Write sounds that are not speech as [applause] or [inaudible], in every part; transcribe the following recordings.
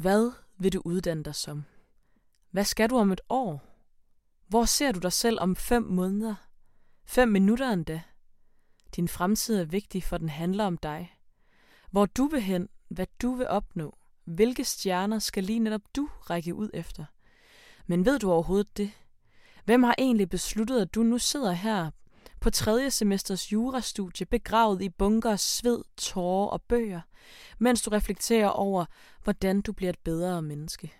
Hvad vil du uddanne dig som? Hvad skal du om et år? Hvor ser du dig selv om fem måneder? Fem minutter endda? Din fremtid er vigtig, for den handler om dig. Hvor du vil hen, hvad du vil opnå, hvilke stjerner skal lige netop du række ud efter. Men ved du overhovedet det? Hvem har egentlig besluttet, at du nu sidder her på tredje semesters jurastudie, begravet i bunker, sved, tårer og bøger, mens du reflekterer over, hvordan du bliver et bedre menneske?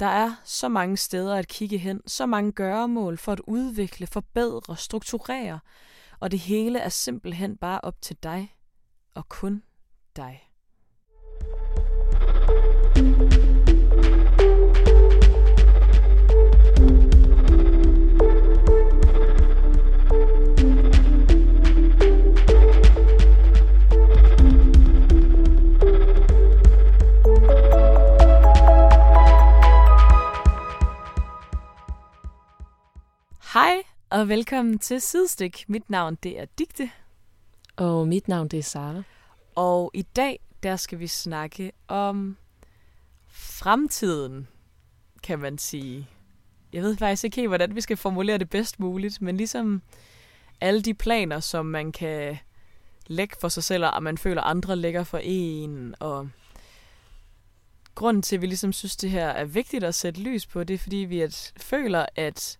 Der er så mange steder at kigge hen, så mange gøremål for at udvikle, forbedre, strukturere, og det hele er simpelthen bare op til dig, og kun dig. Hej og velkommen til Sidestik. Mit navn det er Digte, Og mit navn det er Sara. og i dag der skal vi snakke om fremtiden, kan man sige. Jeg ved faktisk ikke helt, hvordan vi skal formulere det bedst muligt, men ligesom alle de planer, som man kan lægge for sig selv, og man føler, andre lægger for en, og grunden til, at vi ligesom synes, det her er vigtigt at sætte lys på, det er, fordi vi at, føler, at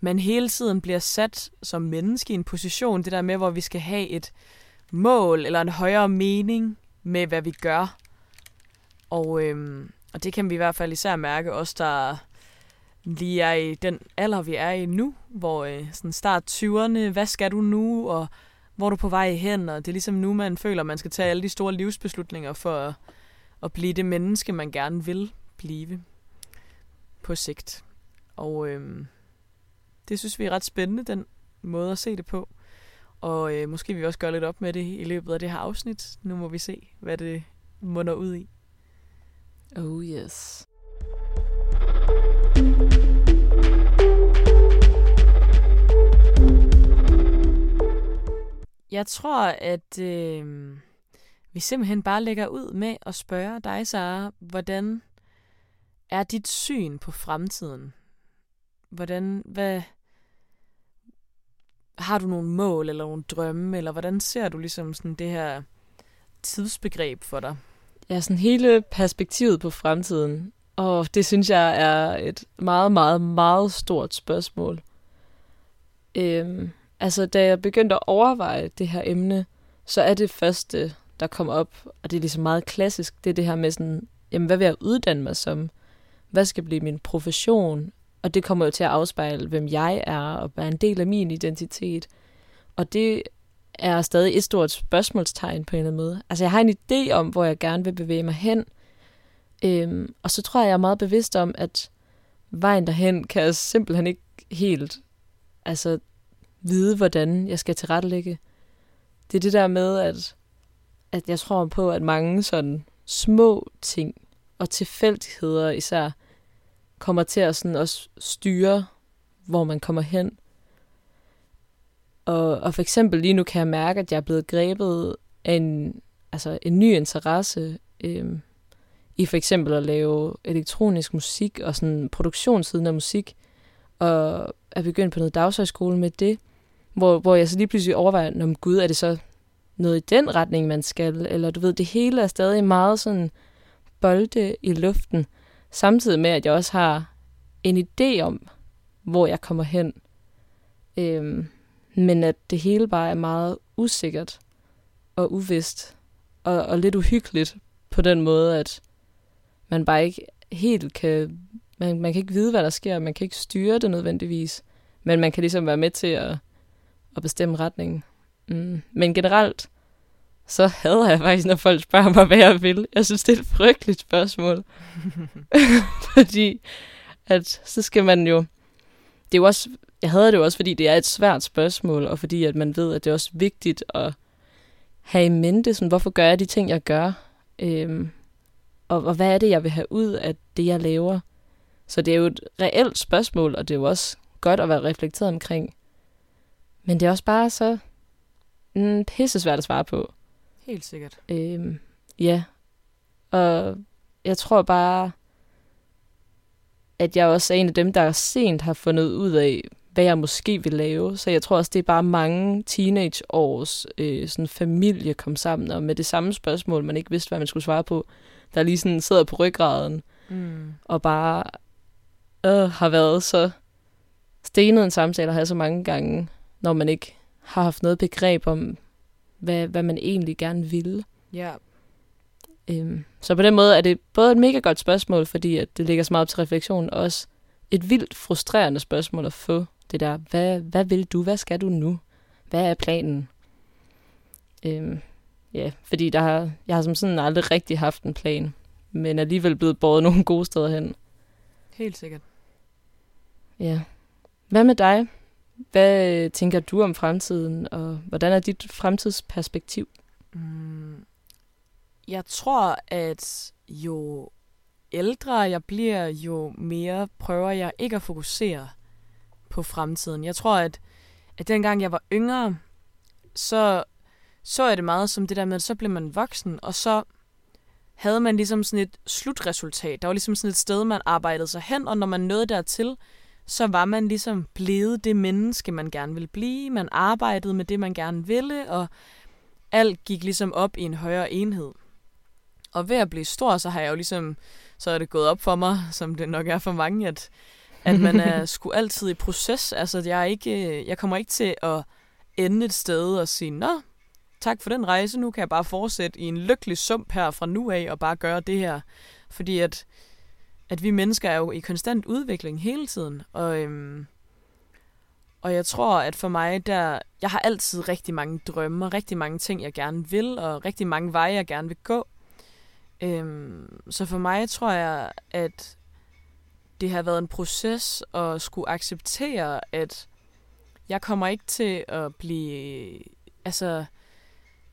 man hele tiden bliver sat som menneske i en position, det der med, hvor vi skal have et mål eller en højere mening med, hvad vi gør. Og, øhm, og det kan vi i hvert fald især mærke, os der lige er i den alder, vi er i nu, hvor øh, sådan start 20'erne, hvad skal du nu, og hvor er du på vej hen, og det er ligesom nu, man føler, man skal tage alle de store livsbeslutninger for at, at blive det menneske, man gerne vil blive på sigt. Og øhm, det synes vi er ret spændende, den måde at se det på. Og øh, måske vi også gøre lidt op med det i løbet af det her afsnit. Nu må vi se, hvad det munder ud i. Oh yes. Jeg tror, at øh, vi simpelthen bare lægger ud med at spørge dig, Sara, hvordan er dit syn på fremtiden? Hvordan, hvad, har du nogle mål eller nogle drømme, eller hvordan ser du ligesom sådan det her tidsbegreb for dig? Ja, sådan hele perspektivet på fremtiden. Og det synes jeg er et meget, meget, meget stort spørgsmål. Øhm, altså, da jeg begyndte at overveje det her emne, så er det første, der kom op, og det er ligesom meget klassisk, det er det her med sådan, jamen, hvad vil jeg uddanne mig som? Hvad skal blive min profession? Og det kommer jo til at afspejle, hvem jeg er, og være en del af min identitet. Og det er stadig et stort spørgsmålstegn på en eller anden måde. Altså, jeg har en idé om, hvor jeg gerne vil bevæge mig hen. Øhm, og så tror jeg, jeg er meget bevidst om, at vejen derhen kan jeg simpelthen ikke helt altså, vide, hvordan jeg skal tilrettelægge. Det er det der med, at, at jeg tror på, at mange sådan små ting og tilfældigheder især, kommer til at sådan også styre, hvor man kommer hen. Og, og for eksempel lige nu kan jeg mærke, at jeg er blevet grebet af en, altså en ny interesse øhm, i for eksempel at lave elektronisk musik og sådan produktionssiden af musik, og er begyndt på noget dagshøjskole med det, hvor, hvor jeg så lige pludselig overvejer, om gud, er det så noget i den retning, man skal, eller du ved, det hele er stadig meget sådan bolde i luften, samtidig med, at jeg også har en idé om, hvor jeg kommer hen. Øhm, men at det hele bare er meget usikkert og uvist og, og lidt uhyggeligt på den måde, at man bare ikke helt kan, man, man kan ikke vide, hvad der sker, man kan ikke styre det nødvendigvis, men man kan ligesom være med til at, at bestemme retningen. Mm. Men generelt, så hader jeg faktisk, når folk spørger mig, hvad jeg vil. Jeg synes, det er et frygteligt spørgsmål. [laughs] [laughs] fordi, at så skal man jo... Det er jo også... Jeg hader det jo også, fordi det er et svært spørgsmål, og fordi at man ved, at det er også vigtigt at have i mente, sådan, hvorfor gør jeg de ting, jeg gør? Øhm, og, og hvad er det, jeg vil have ud af det, jeg laver? Så det er jo et reelt spørgsmål, og det er jo også godt at være reflekteret omkring. Men det er også bare så mm, pisse svært at svare på. Helt sikkert. Øhm, ja, og jeg tror bare, at jeg også er en af dem, der sent har fundet ud af, hvad jeg måske vil lave. Så jeg tror også, det er bare mange teenageårs øh, sådan familie kom sammen, og med det samme spørgsmål, man ikke vidste, hvad man skulle svare på, der lige sådan sidder på ryggraden, mm. og bare øh, har været så stenet en samtale, har jeg så mange gange, når man ikke har haft noget begreb om, hvad, hvad man egentlig gerne vil. Ja. Øhm, så på den måde er det både et mega godt spørgsmål, fordi at det ligger så meget op til refleksion, og også et vildt frustrerende spørgsmål at få det der, hvad, hvad vil du, hvad skal du nu? Hvad er planen? Øhm, ja, fordi der har, jeg har som sådan aldrig rigtig haft en plan, men alligevel blevet båret nogle gode steder hen. Helt sikkert. Ja. Hvad med dig? Hvad øh, tænker du om fremtiden, og hvordan er dit fremtidsperspektiv? Mm, jeg tror, at jo ældre jeg bliver, jo mere prøver jeg ikke at fokusere på fremtiden. Jeg tror, at, at dengang jeg var yngre, så så jeg det meget som det der med, at så blev man voksen, og så havde man ligesom sådan et slutresultat. Der var ligesom sådan et sted, man arbejdede sig hen, og når man nåede dertil, så var man ligesom blevet det menneske, man gerne ville blive. Man arbejdede med det, man gerne ville, og alt gik ligesom op i en højere enhed. Og ved at blive stor, så har jeg jo ligesom, så er det gået op for mig, som det nok er for mange, at, at man er [laughs] sgu altid i proces. Altså, jeg, er ikke, jeg kommer ikke til at ende et sted og sige, nå, tak for den rejse, nu kan jeg bare fortsætte i en lykkelig sump her fra nu af og bare gøre det her. Fordi at, at vi mennesker er jo i konstant udvikling hele tiden. Og, øhm, og jeg tror, at for mig, der, jeg har altid rigtig mange drømme, rigtig mange ting, jeg gerne vil, og rigtig mange veje, jeg gerne vil gå. Øhm, så for mig tror jeg, at det har været en proces at skulle acceptere, at jeg kommer ikke til at blive... Altså,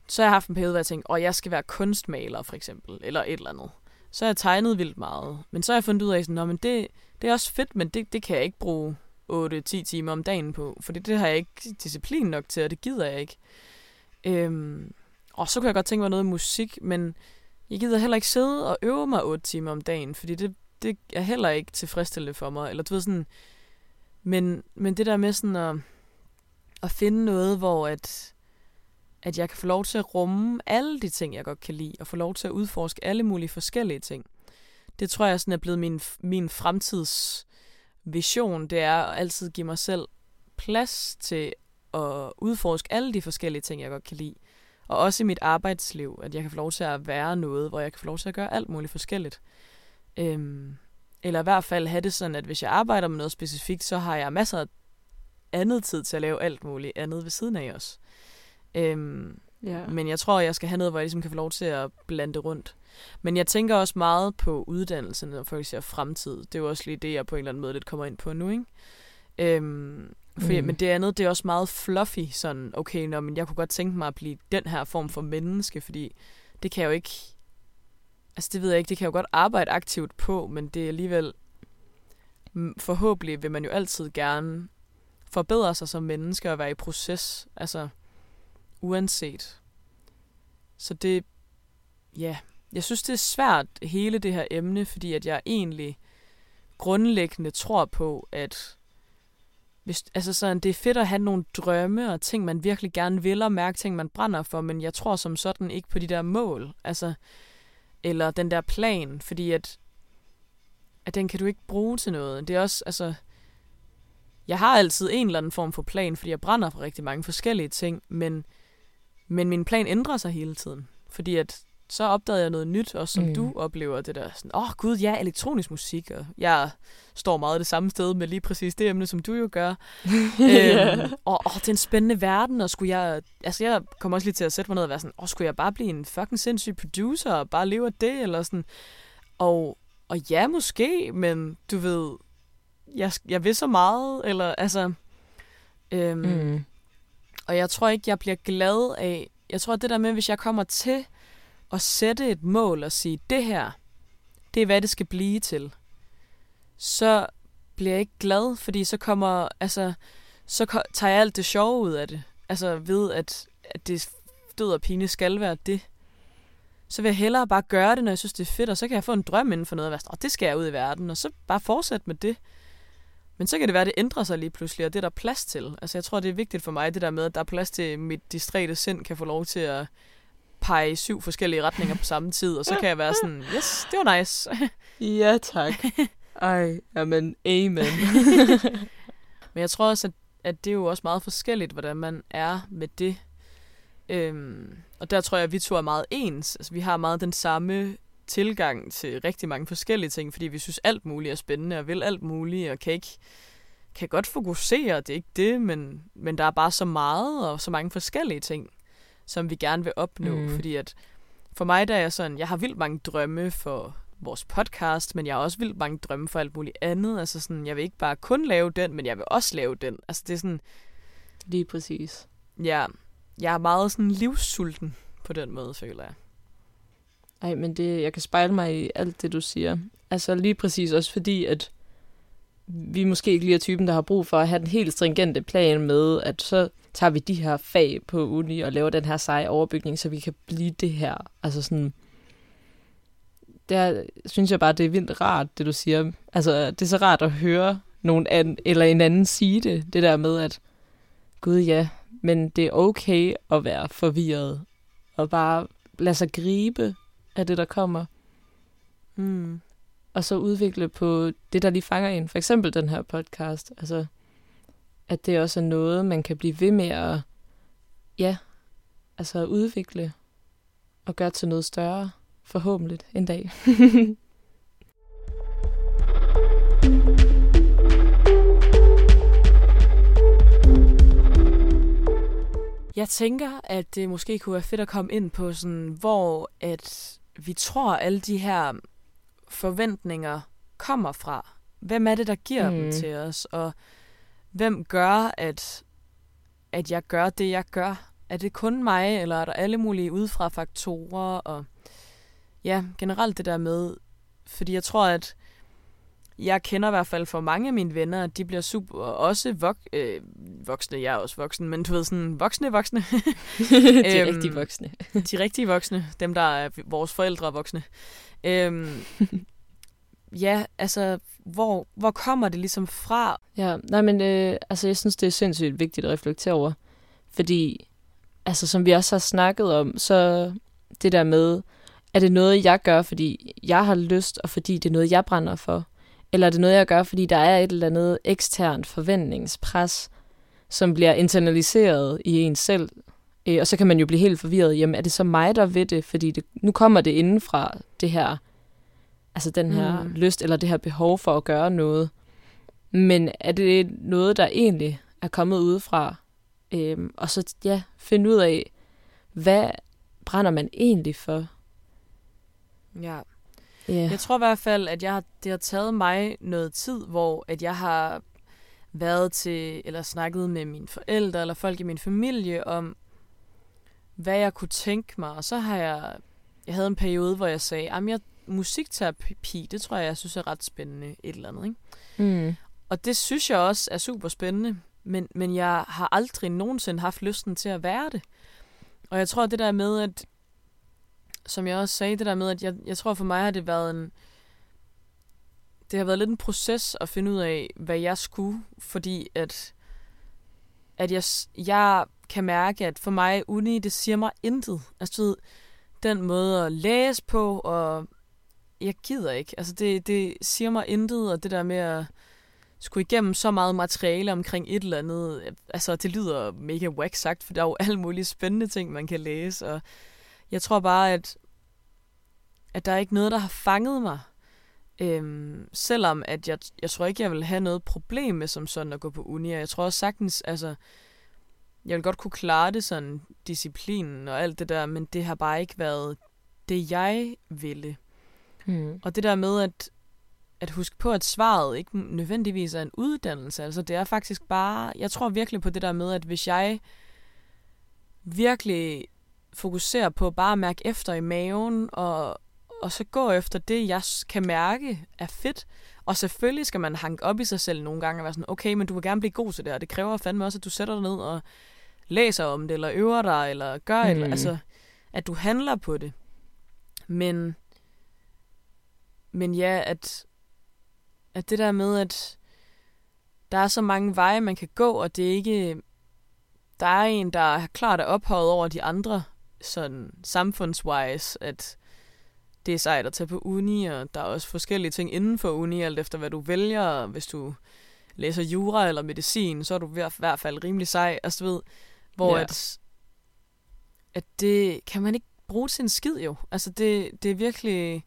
så har jeg haft en periode, hvor jeg tænkte, at jeg skal være kunstmaler, for eksempel, eller et eller andet. Så har jeg tegnet vildt meget. Men så har jeg fundet ud af, sådan, men det, det er også fedt, men det, det kan jeg ikke bruge 8-10 timer om dagen på, for det har jeg ikke disciplin nok til, og det gider jeg ikke. Øhm, og så kunne jeg godt tænke mig noget musik, men jeg gider heller ikke sidde og øve mig 8 timer om dagen, fordi det, det er heller ikke tilfredsstillende for mig. Eller du ved sådan, men, men det der med sådan at, at finde noget, hvor at, at jeg kan få lov til at rumme alle de ting, jeg godt kan lide, og få lov til at udforske alle mulige forskellige ting. Det tror jeg sådan er blevet min, min fremtidsvision. Det er at altid give mig selv plads til at udforske alle de forskellige ting, jeg godt kan lide. Og også i mit arbejdsliv, at jeg kan få lov til at være noget, hvor jeg kan få lov til at gøre alt muligt forskelligt. Øhm, eller i hvert fald have det sådan, at hvis jeg arbejder med noget specifikt, så har jeg masser af andet tid til at lave alt muligt andet ved siden af os. Øhm, ja. Men jeg tror, jeg skal have noget, hvor jeg ligesom kan få lov til at blande rundt. Men jeg tænker også meget på uddannelsen, når folk siger fremtid. Det er jo også lige det, jeg på en eller anden måde lidt kommer ind på nu, ikke? Øhm, for, mm. Men det andet, det er også meget fluffy, sådan, okay, nå, men jeg kunne godt tænke mig at blive den her form for menneske, fordi det kan jeg jo ikke, altså det ved jeg ikke, det kan jeg jo godt arbejde aktivt på, men det er alligevel, forhåbentlig vil man jo altid gerne forbedre sig som menneske og være i proces, altså uanset. Så det, ja, jeg synes det er svært hele det her emne, fordi at jeg egentlig grundlæggende tror på, at hvis, altså sådan, det er fedt at have nogle drømme og ting, man virkelig gerne vil, og mærke ting, man brænder for, men jeg tror som sådan ikke på de der mål, altså, eller den der plan, fordi at, at den kan du ikke bruge til noget. Det er også, altså, jeg har altid en eller anden form for plan, fordi jeg brænder for rigtig mange forskellige ting, men, men min plan ændrer sig hele tiden, fordi at så opdagede jeg noget nyt, også som mm. du oplever det der, sådan, åh oh, gud, ja, elektronisk musik, og jeg står meget det samme sted med lige præcis det emne, som du jo gør. [laughs] yeah. øhm, og åh, det er en spændende verden, og skulle jeg, altså jeg kommer også lige til at sætte mig ned og være sådan, åh, skulle jeg bare blive en fucking sindssyg producer, og bare leve af det, eller sådan, og, og ja, måske, men du ved, jeg, jeg vil så meget, eller altså, øhm, mm og jeg tror ikke, jeg bliver glad af, jeg tror, at det der med, hvis jeg kommer til at sætte et mål og sige, det her, det er hvad det skal blive til, så bliver jeg ikke glad, fordi så kommer, altså, så tager jeg alt det sjove ud af det. Altså ved, at, at det død og pine skal være det. så vil jeg hellere bare gøre det, når jeg synes, det er fedt, og så kan jeg få en drøm inden for noget, og det skal jeg ud i verden, og så bare fortsætte med det. Men så kan det være, at det ændrer sig lige pludselig, og det er der plads til. Altså jeg tror, det er vigtigt for mig, det der med, at der er plads til, at mit distræte sind kan få lov til at pege syv forskellige retninger på samme tid, og så kan jeg være sådan, yes, det var nice. [laughs] ja, tak. Ej, jamen, amen. [laughs] Men jeg tror også, at, at det er jo også meget forskelligt, hvordan man er med det. Øhm, og der tror jeg, at vi to er meget ens. Altså, vi har meget den samme tilgang til rigtig mange forskellige ting, fordi vi synes alt muligt er spændende og vil alt muligt, og kan ikke kan godt fokusere, det er ikke det, men, men der er bare så meget og så mange forskellige ting, som vi gerne vil opnå, mm. fordi at for mig der er jeg sådan, jeg har vildt mange drømme for vores podcast, men jeg har også vildt mange drømme for alt muligt andet. Altså sådan, jeg vil ikke bare kun lave den, men jeg vil også lave den. Altså det er sådan... Lige præcis. Ja, jeg er meget sådan livssulten på den måde, føler jeg. Ej, men det, jeg kan spejle mig i alt det, du siger. Altså lige præcis også fordi, at vi måske ikke lige er typen, der har brug for at have den helt stringente plan med, at så tager vi de her fag på uni og laver den her seje overbygning, så vi kan blive det her. Altså sådan, der synes jeg bare, det er vildt rart, det du siger. Altså, det er så rart at høre nogen an, eller en anden sige det. Det der med, at gud ja, men det er okay at være forvirret. Og bare lade sig gribe af det, der kommer. Mm. Og så udvikle på det, der lige fanger en. For eksempel den her podcast. Altså, at det også er noget, man kan blive ved med at ja, altså udvikle og gøre til noget større. Forhåbentlig en dag. [laughs] Jeg tænker, at det måske kunne være fedt at komme ind på sådan, hvor at vi tror, alle de her forventninger kommer fra. Hvem er det, der giver mm. dem til os? Og hvem gør, at, at jeg gør det, jeg gør? Er det kun mig, eller er der alle mulige udefra faktorer? Og ja, generelt det der med, fordi jeg tror, at jeg kender i hvert fald for mange af mine venner, at de bliver super, også vok, øh, voksne, jeg er også voksen, men du ved sådan, voksne voksne. [laughs] [laughs] de øhm, rigtige voksne. [laughs] de rigtige voksne, dem der er vores forældre voksne. Øhm, ja, altså, hvor, hvor kommer det ligesom fra? Ja, nej, men øh, altså, jeg synes, det er sindssygt vigtigt at reflektere over, fordi, altså, som vi også har snakket om, så det der med, er det noget, jeg gør, fordi jeg har lyst, og fordi det er noget, jeg brænder for? Eller er det noget, jeg gør, fordi der er et eller andet eksternt forventningspres, som bliver internaliseret i en selv? Øh, og så kan man jo blive helt forvirret. Jamen, er det så mig, der ved det? Fordi det, nu kommer det indenfra, det her, altså den her mm. lyst, eller det her behov for at gøre noget. Men er det noget, der egentlig er kommet udefra? Øhm, og så, ja, finde ud af, hvad brænder man egentlig for? Ja. Yeah. Jeg tror i hvert fald, at jeg har, det har taget mig noget tid, hvor at jeg har været til, eller snakket med mine forældre, eller folk i min familie om, hvad jeg kunne tænke mig. Og så har jeg, jeg havde en periode, hvor jeg sagde, at jeg musikterapi, det tror jeg, jeg synes er ret spændende et eller andet. Ikke? Mm. Og det synes jeg også er super spændende, men, men jeg har aldrig nogensinde haft lysten til at være det. Og jeg tror, det der med, at som jeg også sagde, det der med, at jeg, jeg tror for mig har det været en... Det har været lidt en proces at finde ud af, hvad jeg skulle, fordi at, at jeg, jeg kan mærke, at for mig uni, det siger mig intet. Altså, den måde at læse på, og jeg gider ikke. Altså, det, det siger mig intet, og det der med at skulle igennem så meget materiale omkring et eller andet, altså, det lyder mega whack sagt, for der er jo alle mulige spændende ting, man kan læse, og jeg tror bare, at, at der er ikke noget, der har fanget mig. Øhm, selvom at jeg, jeg tror ikke, jeg vil have noget problem med som sådan at gå på uni. Og jeg tror også sagtens, altså, jeg vil godt kunne klare det sådan, disciplinen og alt det der, men det har bare ikke været det, jeg ville. Mm. Og det der med at, at huske på, at svaret ikke nødvendigvis er en uddannelse. Altså det er faktisk bare, jeg tror virkelig på det der med, at hvis jeg virkelig fokuserer på bare at mærke efter i maven, og, og så gå efter det, jeg kan mærke er fedt. Og selvfølgelig skal man hanke op i sig selv nogle gange og være sådan, okay, men du vil gerne blive god til det, og det kræver fandme også, at du sætter dig ned og læser om det, eller øver dig, eller gør mm. et, altså, at du handler på det. Men, men ja, at, at det der med, at der er så mange veje, man kan gå, og det er ikke... Der er en, der er klart er ophøjet over de andre, sådan samfundswise, at det er sejt at tage på uni, og der er også forskellige ting inden for uni, alt efter hvad du vælger. Hvis du læser jura eller medicin, så er du i hvert fald rimelig sej. Altså, du ved, hvor ja. at, at det kan man ikke bruge til en skid jo. Altså, det, det er virkelig...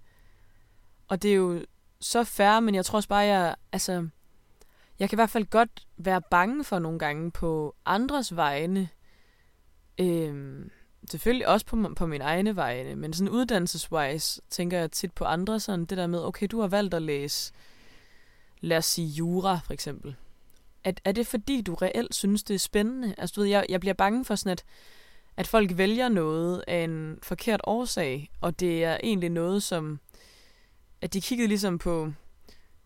Og det er jo så færre, men jeg tror også bare, jeg... Altså, jeg kan i hvert fald godt være bange for nogle gange på andres vegne. Øhm, selvfølgelig også på, på min egne vegne, men sådan uddannelseswise tænker jeg tit på andre, sådan det der med, okay, du har valgt at læse, lad os sige jura for eksempel. Er, er det fordi, du reelt synes, det er spændende? Altså du ved, jeg, jeg bliver bange for sådan, at, at folk vælger noget af en forkert årsag, og det er egentlig noget, som, at de kiggede ligesom på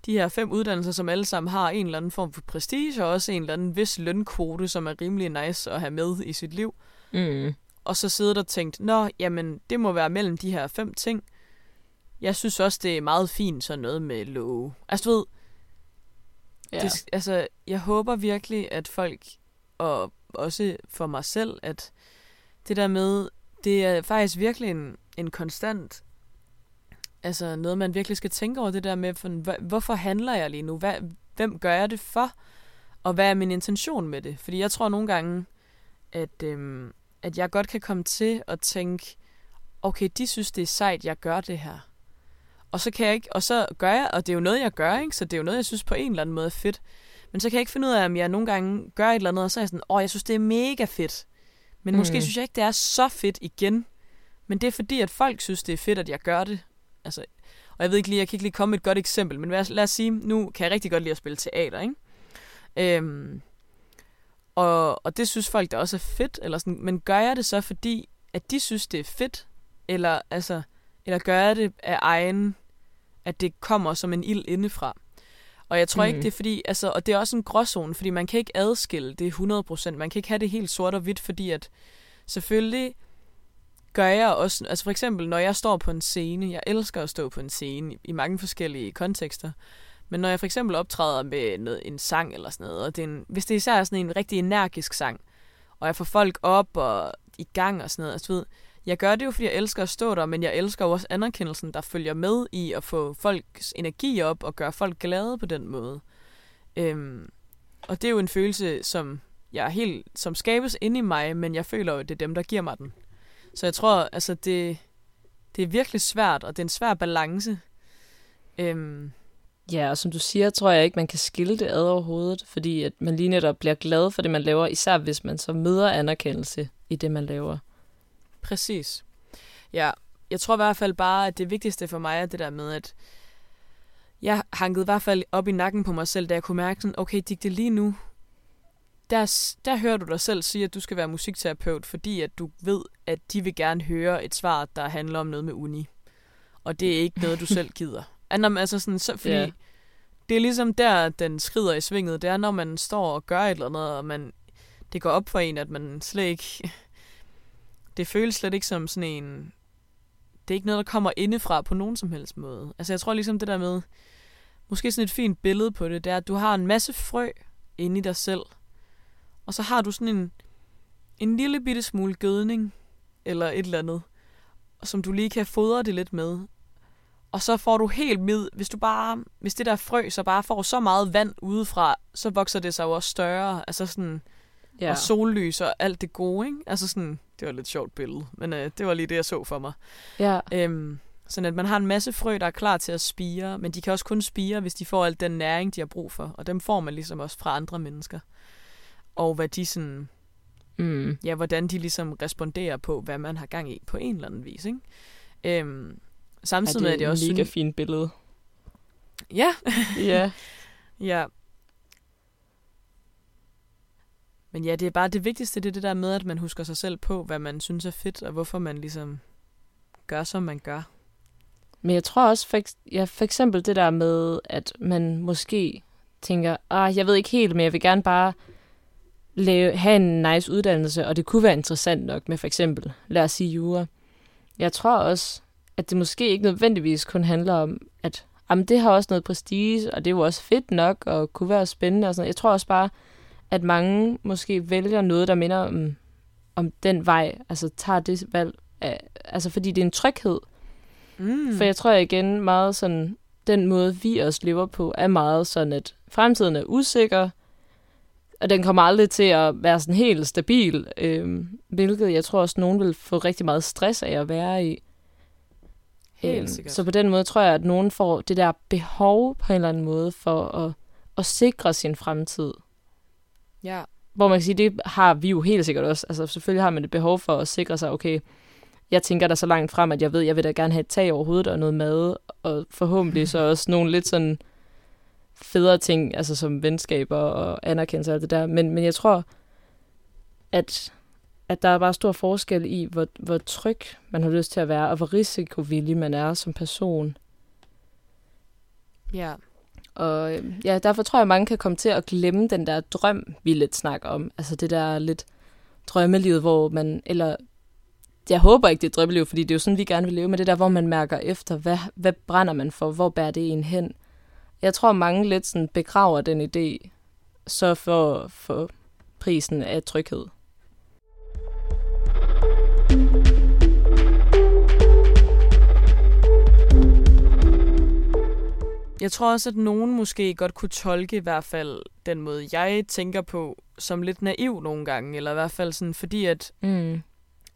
de her fem uddannelser, som alle sammen har en eller anden form for prestige, og også en eller anden vis lønkvote, som er rimelig nice at have med i sit liv. Mm og så siddet og tænkt, nå, jamen, det må være mellem de her fem ting. Jeg synes også, det er meget fint sådan noget med love. Altså, du ved, ja. det, altså, jeg håber virkelig, at folk, og også for mig selv, at det der med, det er faktisk virkelig en, en konstant, altså noget, man virkelig skal tænke over det der med, for, hvorfor handler jeg lige nu? Hvad, hvem gør jeg det for? Og hvad er min intention med det? Fordi jeg tror nogle gange, at, øhm, at jeg godt kan komme til at tænke, okay, de synes, det er sejt, jeg gør det her. Og så kan jeg ikke, og så gør jeg, og det er jo noget, jeg gør, ikke? så det er jo noget, jeg synes på en eller anden måde er fedt. Men så kan jeg ikke finde ud af, om jeg nogle gange gør et eller andet, og så er jeg sådan, åh, oh, jeg synes, det er mega fedt. Men mm. måske synes jeg ikke, det er så fedt igen. Men det er fordi, at folk synes, det er fedt, at jeg gør det. Altså, og jeg ved ikke lige, jeg kan ikke lige komme med et godt eksempel, men lad os, lad os sige, nu kan jeg rigtig godt lide at spille teater, ikke? Øhm, og, og det synes folk da også er fedt, eller sådan, men gør jeg det så fordi, at de synes, det er fedt, eller, altså, eller gør jeg det af egen, at det kommer som en ild indefra? Og jeg tror mm. ikke, det er fordi, altså, og det er også en gråzone, fordi man kan ikke adskille det 100%. Man kan ikke have det helt sort og hvidt, fordi at selvfølgelig gør jeg også, altså for eksempel, når jeg står på en scene, jeg elsker at stå på en scene i, i mange forskellige kontekster, men når jeg for eksempel optræder med noget, en sang eller sådan noget, og det er en, hvis det især er sådan en rigtig energisk sang, og jeg får folk op og i gang og sådan noget, altså, så ved, jeg gør det jo, fordi jeg elsker at stå der, men jeg elsker jo også anerkendelsen, der følger med i at få folks energi op og gøre folk glade på den måde. Øhm, og det er jo en følelse, som jeg er helt, som skabes inde i mig, men jeg føler jo, at det er dem, der giver mig den. Så jeg tror, altså det, det er virkelig svært, og det er en svær balance. Øhm, Ja, og som du siger, tror jeg ikke, man kan skille det ad overhovedet, fordi at man lige netop bliver glad for det, man laver, især hvis man så møder anerkendelse i det, man laver. Præcis. Ja, jeg tror i hvert fald bare, at det vigtigste for mig er det der med, at jeg hankede i hvert fald op i nakken på mig selv, da jeg kunne mærke sådan, okay, Digte, lige nu, der, der hører du dig selv sige, at du skal være musikterapeut, fordi at du ved, at de vil gerne høre et svar, der handler om noget med uni. Og det er ikke noget, du selv gider. Altså sådan, så, fordi yeah. det er ligesom der, den skrider i svinget. Det er, når man står og gør et eller andet, og man, det går op for en, at man slet ikke... [laughs] Det føles slet ikke som sådan en... Det er ikke noget, der kommer indefra på nogen som helst måde. Altså jeg tror ligesom det der med... Måske sådan et fint billede på det, det er, at du har en masse frø inde i dig selv. Og så har du sådan en, en lille bitte smule gødning, eller et eller andet, som du lige kan fodre det lidt med. Og så får du helt mid, hvis du bare, hvis det der frø så bare får så meget vand udefra, så vokser det sig jo også større. Altså sådan, ja. og sollys og alt det gode, ikke? Altså sådan, det var et lidt sjovt billede, men øh, det var lige det, jeg så for mig. Ja. Øhm, sådan at man har en masse frø, der er klar til at spire, men de kan også kun spire, hvis de får al den næring, de har brug for. Og dem får man ligesom også fra andre mennesker. Og hvad de sådan, mm. ja, hvordan de ligesom responderer på, hvad man har gang i på en eller anden vis, ikke? Øhm, Samtidig med, at det er også mega synes... fint billede. Ja. ja. [laughs] ja. Men ja, det er bare det vigtigste, det er det der med, at man husker sig selv på, hvad man synes er fedt, og hvorfor man ligesom gør, som man gør. Men jeg tror også, for, ja, for eksempel det der med, at man måske tænker, ah, jeg ved ikke helt, men jeg vil gerne bare lave, have en nice uddannelse, og det kunne være interessant nok med for eksempel, lad os sige jura. Jeg tror også, at det måske ikke nødvendigvis kun handler om, at jamen, det har også noget prestige, og det er jo også fedt nok, og kunne være spændende og sådan Jeg tror også bare, at mange måske vælger noget, der minder om, om den vej, altså tager det valg, af, altså fordi det er en tryghed. Mm. For jeg tror igen meget sådan, den måde vi også lever på, er meget sådan, at fremtiden er usikker, og den kommer aldrig til at være sådan helt stabil, øh, hvilket jeg tror også, nogen vil få rigtig meget stress af at være i. Helt Øhm, sikkert. Så på den måde tror jeg, at nogen får det der behov på en eller anden måde for at, at sikre sin fremtid. Ja. Hvor man kan sige, det har vi jo helt sikkert også. Altså selvfølgelig har man et behov for at sikre sig, okay, jeg tænker der så langt frem, at jeg ved, jeg vil da gerne have et tag over hovedet og noget mad, og forhåbentlig så [laughs] også nogle lidt sådan federe ting, altså som venskaber og anerkendelse og alt det der. Men, men jeg tror, at, at der er bare stor forskel i, hvor, hvor tryg man har lyst til at være, og hvor risikovillig man er som person. Ja. Og øh, ja, derfor tror jeg, at mange kan komme til at glemme den der drøm, vi lidt snakker om. Altså det der lidt drømmelivet, hvor man, eller jeg håber ikke, det er drømmeliv, fordi det er jo sådan, vi gerne vil leve, men det der, hvor man mærker efter, hvad, hvad brænder man for, hvor bærer det en hen. Jeg tror, mange lidt sådan begraver den idé, så for, for prisen af tryghed. Jeg tror også, at nogen måske godt kunne tolke i hvert fald den måde, jeg tænker på, som lidt naiv nogle gange, eller i hvert fald sådan, fordi at, Mm.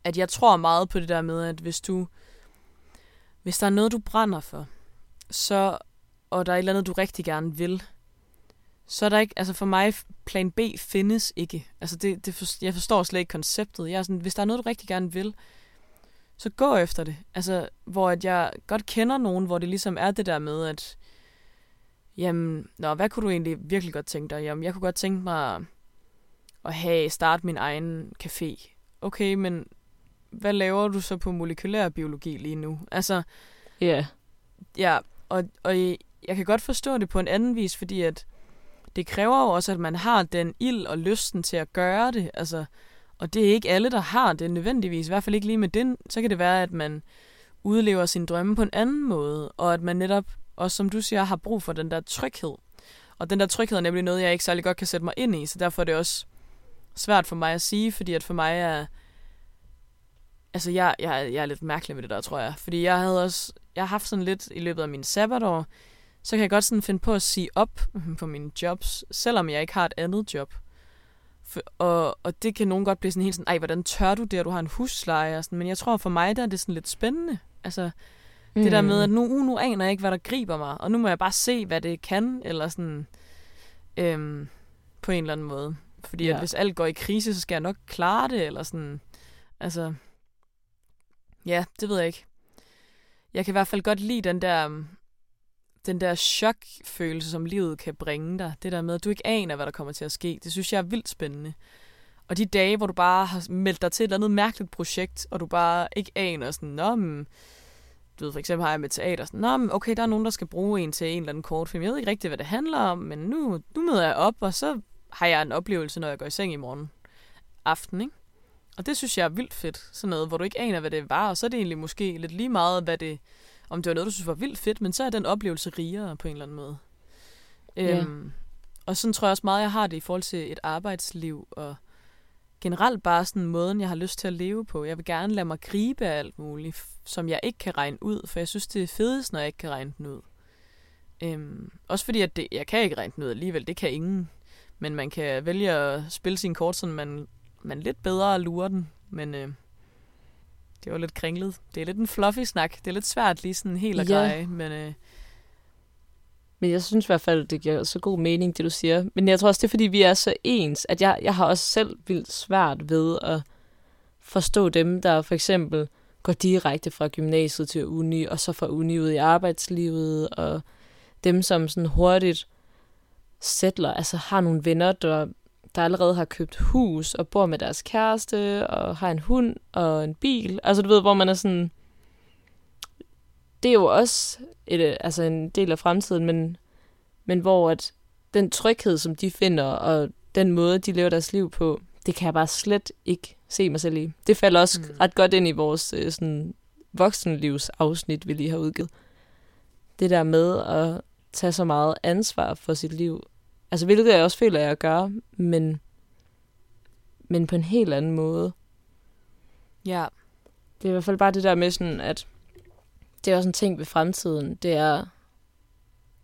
at jeg tror meget på det der med, at hvis du, hvis der er noget, du brænder for, så, og der er et eller andet, du rigtig gerne vil, så er der ikke, altså for mig, plan B findes ikke. Altså det, det for, jeg forstår slet ikke konceptet. Jeg er sådan, hvis der er noget, du rigtig gerne vil, så gå efter det. Altså, hvor at jeg godt kender nogen, hvor det ligesom er det der med, at Jamen, nå, hvad kunne du egentlig virkelig godt tænke dig? Jamen, jeg kunne godt tænke mig at have starte min egen café. Okay, men hvad laver du så på molekylær biologi lige nu? Altså, Ja, yeah. ja, og, og jeg kan godt forstå det på en anden vis, fordi at det kræver jo også, at man har den ild og lysten til at gøre det. Altså, og det er ikke alle, der har det nødvendigvis. I hvert fald ikke lige med den. Så kan det være, at man udlever sin drømme på en anden måde, og at man netop og som du siger, har brug for den der tryghed. Og den der tryghed er nemlig noget, jeg ikke særlig godt kan sætte mig ind i, så derfor er det også svært for mig at sige, fordi at for mig er... Altså, jeg, jeg, jeg er lidt mærkelig med det der, tror jeg. Fordi jeg havde også... Jeg har haft sådan lidt i løbet af min sabbatår, så kan jeg godt sådan finde på at sige op [laughs] på mine jobs, selvom jeg ikke har et andet job. For, og, og det kan nogen godt blive sådan helt sådan, ej, hvordan tør du det, at du har en husleje? Og sådan, men jeg tror for mig, der er det sådan lidt spændende. Altså, Mm. Det der med, at nu, nu aner jeg ikke, hvad der griber mig, og nu må jeg bare se, hvad det kan, eller sådan, øhm, på en eller anden måde. Fordi ja. at hvis alt går i krise, så skal jeg nok klare det, eller sådan, altså, ja, det ved jeg ikke. Jeg kan i hvert fald godt lide den der, den der chokfølelse, som livet kan bringe dig. Det der med, at du ikke aner, hvad der kommer til at ske. Det synes jeg er vildt spændende. Og de dage, hvor du bare har meldt dig til et eller andet mærkeligt projekt, og du bare ikke aner sådan, nå, men, ved, for eksempel har jeg med teater sådan, Nå, men okay, der er nogen, der skal bruge en til en eller anden kortfilm. Jeg ved ikke rigtig, hvad det handler om, men nu, nu møder jeg op, og så har jeg en oplevelse, når jeg går i seng i morgen aften, ikke? Og det synes jeg er vildt fedt, sådan noget, hvor du ikke aner, hvad det var, og så er det egentlig måske lidt lige meget, hvad det, om det var noget, du synes var vildt fedt, men så er den oplevelse rigere på en eller anden måde. Ja. Øhm, og sådan tror jeg også meget, jeg har det i forhold til et arbejdsliv, og generelt bare sådan måden, jeg har lyst til at leve på. Jeg vil gerne lade mig gribe af alt muligt, som jeg ikke kan regne ud, for jeg synes, det er fedest, når jeg ikke kan regne den ud. Øhm, også fordi, at det, jeg kan ikke regne den ud alligevel, det kan ingen. Men man kan vælge at spille sin kort, så man, man lidt bedre lurer den. Men øh, det var lidt kringlet. Det er lidt en fluffy snak. Det er lidt svært lige sådan helt at Ja. greje, men øh, men jeg synes i hvert fald, det giver så god mening, det du siger. Men jeg tror også, det er, fordi vi er så ens, at jeg, jeg har også selv vildt svært ved at forstå dem, der for eksempel går direkte fra gymnasiet til uni, og så fra uni ud i arbejdslivet, og dem, som sådan hurtigt sætler, altså har nogle venner, der, der allerede har købt hus, og bor med deres kæreste, og har en hund og en bil. Altså du ved, hvor man er sådan... Det er jo også et, øh, altså en del af fremtiden, men, men hvor at den tryghed, som de finder, og den måde, de lever deres liv på, det kan jeg bare slet ikke se mig selv i. Det falder også Mm. ret godt ind i vores øh, sådan, voksenlivsafsnit, vi lige har udgivet. Det der med at tage så meget ansvar for sit liv. Altså, hvilket jeg også føler, jeg gør, men, men på en helt anden måde. Ja. Det er i hvert fald bare det der med sådan, at det er også en ting ved fremtiden, det er,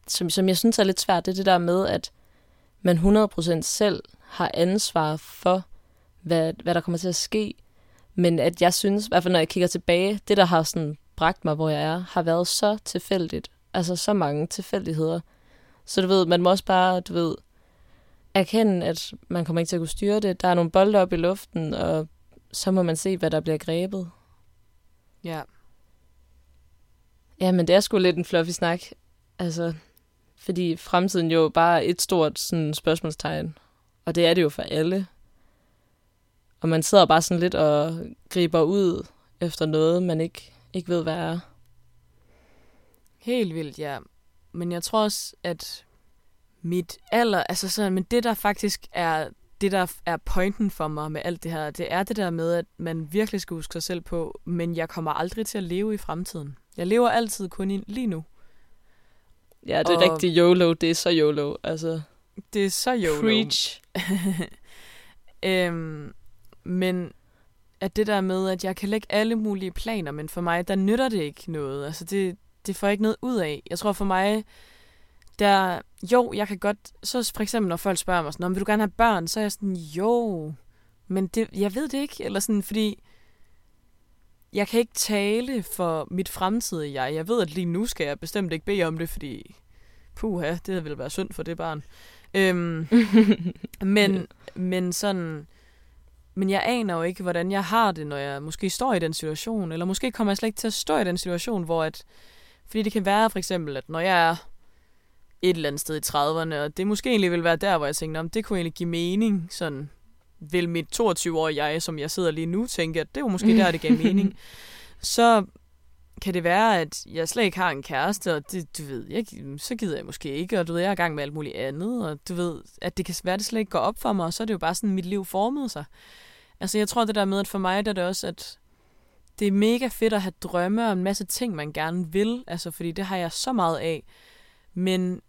som, som jeg synes er lidt svært, det er det der med, at man 100% selv har ansvar for, hvad, hvad der kommer til at ske. Men at jeg synes, i hvert fald når jeg kigger tilbage, det der har sådan bragt mig, hvor jeg er, har været så tilfældigt. Altså så mange tilfældigheder. Så du ved, man må også bare, du ved, erkende, at man kommer ikke til at kunne styre det. Der er nogle bolde op i luften, og så må man se, hvad der bliver grebet. Ja. Ja, men det er sgu lidt en fluffy snak. Altså, fordi fremtiden jo bare er et stort sådan, spørgsmålstegn. Og det er det jo for alle. Og man sidder bare sådan lidt og griber ud efter noget, man ikke, ikke ved, hvad er. Helt vildt, ja. Men jeg tror også, at mit aller, altså sådan, men det der faktisk er det, der er pointen for mig med alt det her, det er det der med, at man virkelig skal huske sig selv på, men jeg kommer aldrig til at leve i fremtiden. Jeg lever altid kun i lige nu. Ja, det er og rigtig YOLO. Det er så YOLO. Altså, det er så YOLO. Preach. [laughs] øhm, men at det der med, at jeg kan lægge alle mulige planer, men for mig, der nytter det ikke noget. Altså, det, det får jeg ikke noget ud af. Jeg tror for mig, der, jo, jeg kan godt, så for eksempel når folk spørger mig sådan, vil du gerne have børn, så er jeg sådan, jo, men det, jeg ved det ikke, eller sådan, fordi jeg kan ikke tale for mit fremtidige jeg. Jeg ved, at lige nu skal jeg bestemt ikke bede om det, fordi puha, det vil være synd for det barn. Øhm, [laughs] men, men sådan, men jeg aner jo ikke, hvordan jeg har det, når jeg måske står i den situation, eller måske kommer jeg slet ikke til at stå i den situation, hvor at, fordi det kan være for eksempel, at når jeg er et eller andet sted i 30'erne, og det måske egentlig vil være der, hvor jeg tænkte, om det kunne egentlig give mening, sådan vil mit 22-årige jeg, som jeg sidder lige nu, tænke, at det var måske der, det gav mening. [laughs] Så kan det være, at jeg slet ikke har en kæreste, og det, du ved, jeg, så gider jeg måske ikke, og du ved, jeg er i gang med alt muligt andet, og du ved, at det kan være, at det slet ikke går op for mig, og så er det jo bare sådan, mit liv formede sig. Altså, jeg tror det der med, at for mig der er det også, at det er mega fedt at have drømme og en masse ting, man gerne vil, altså, fordi det har jeg så meget af. Men,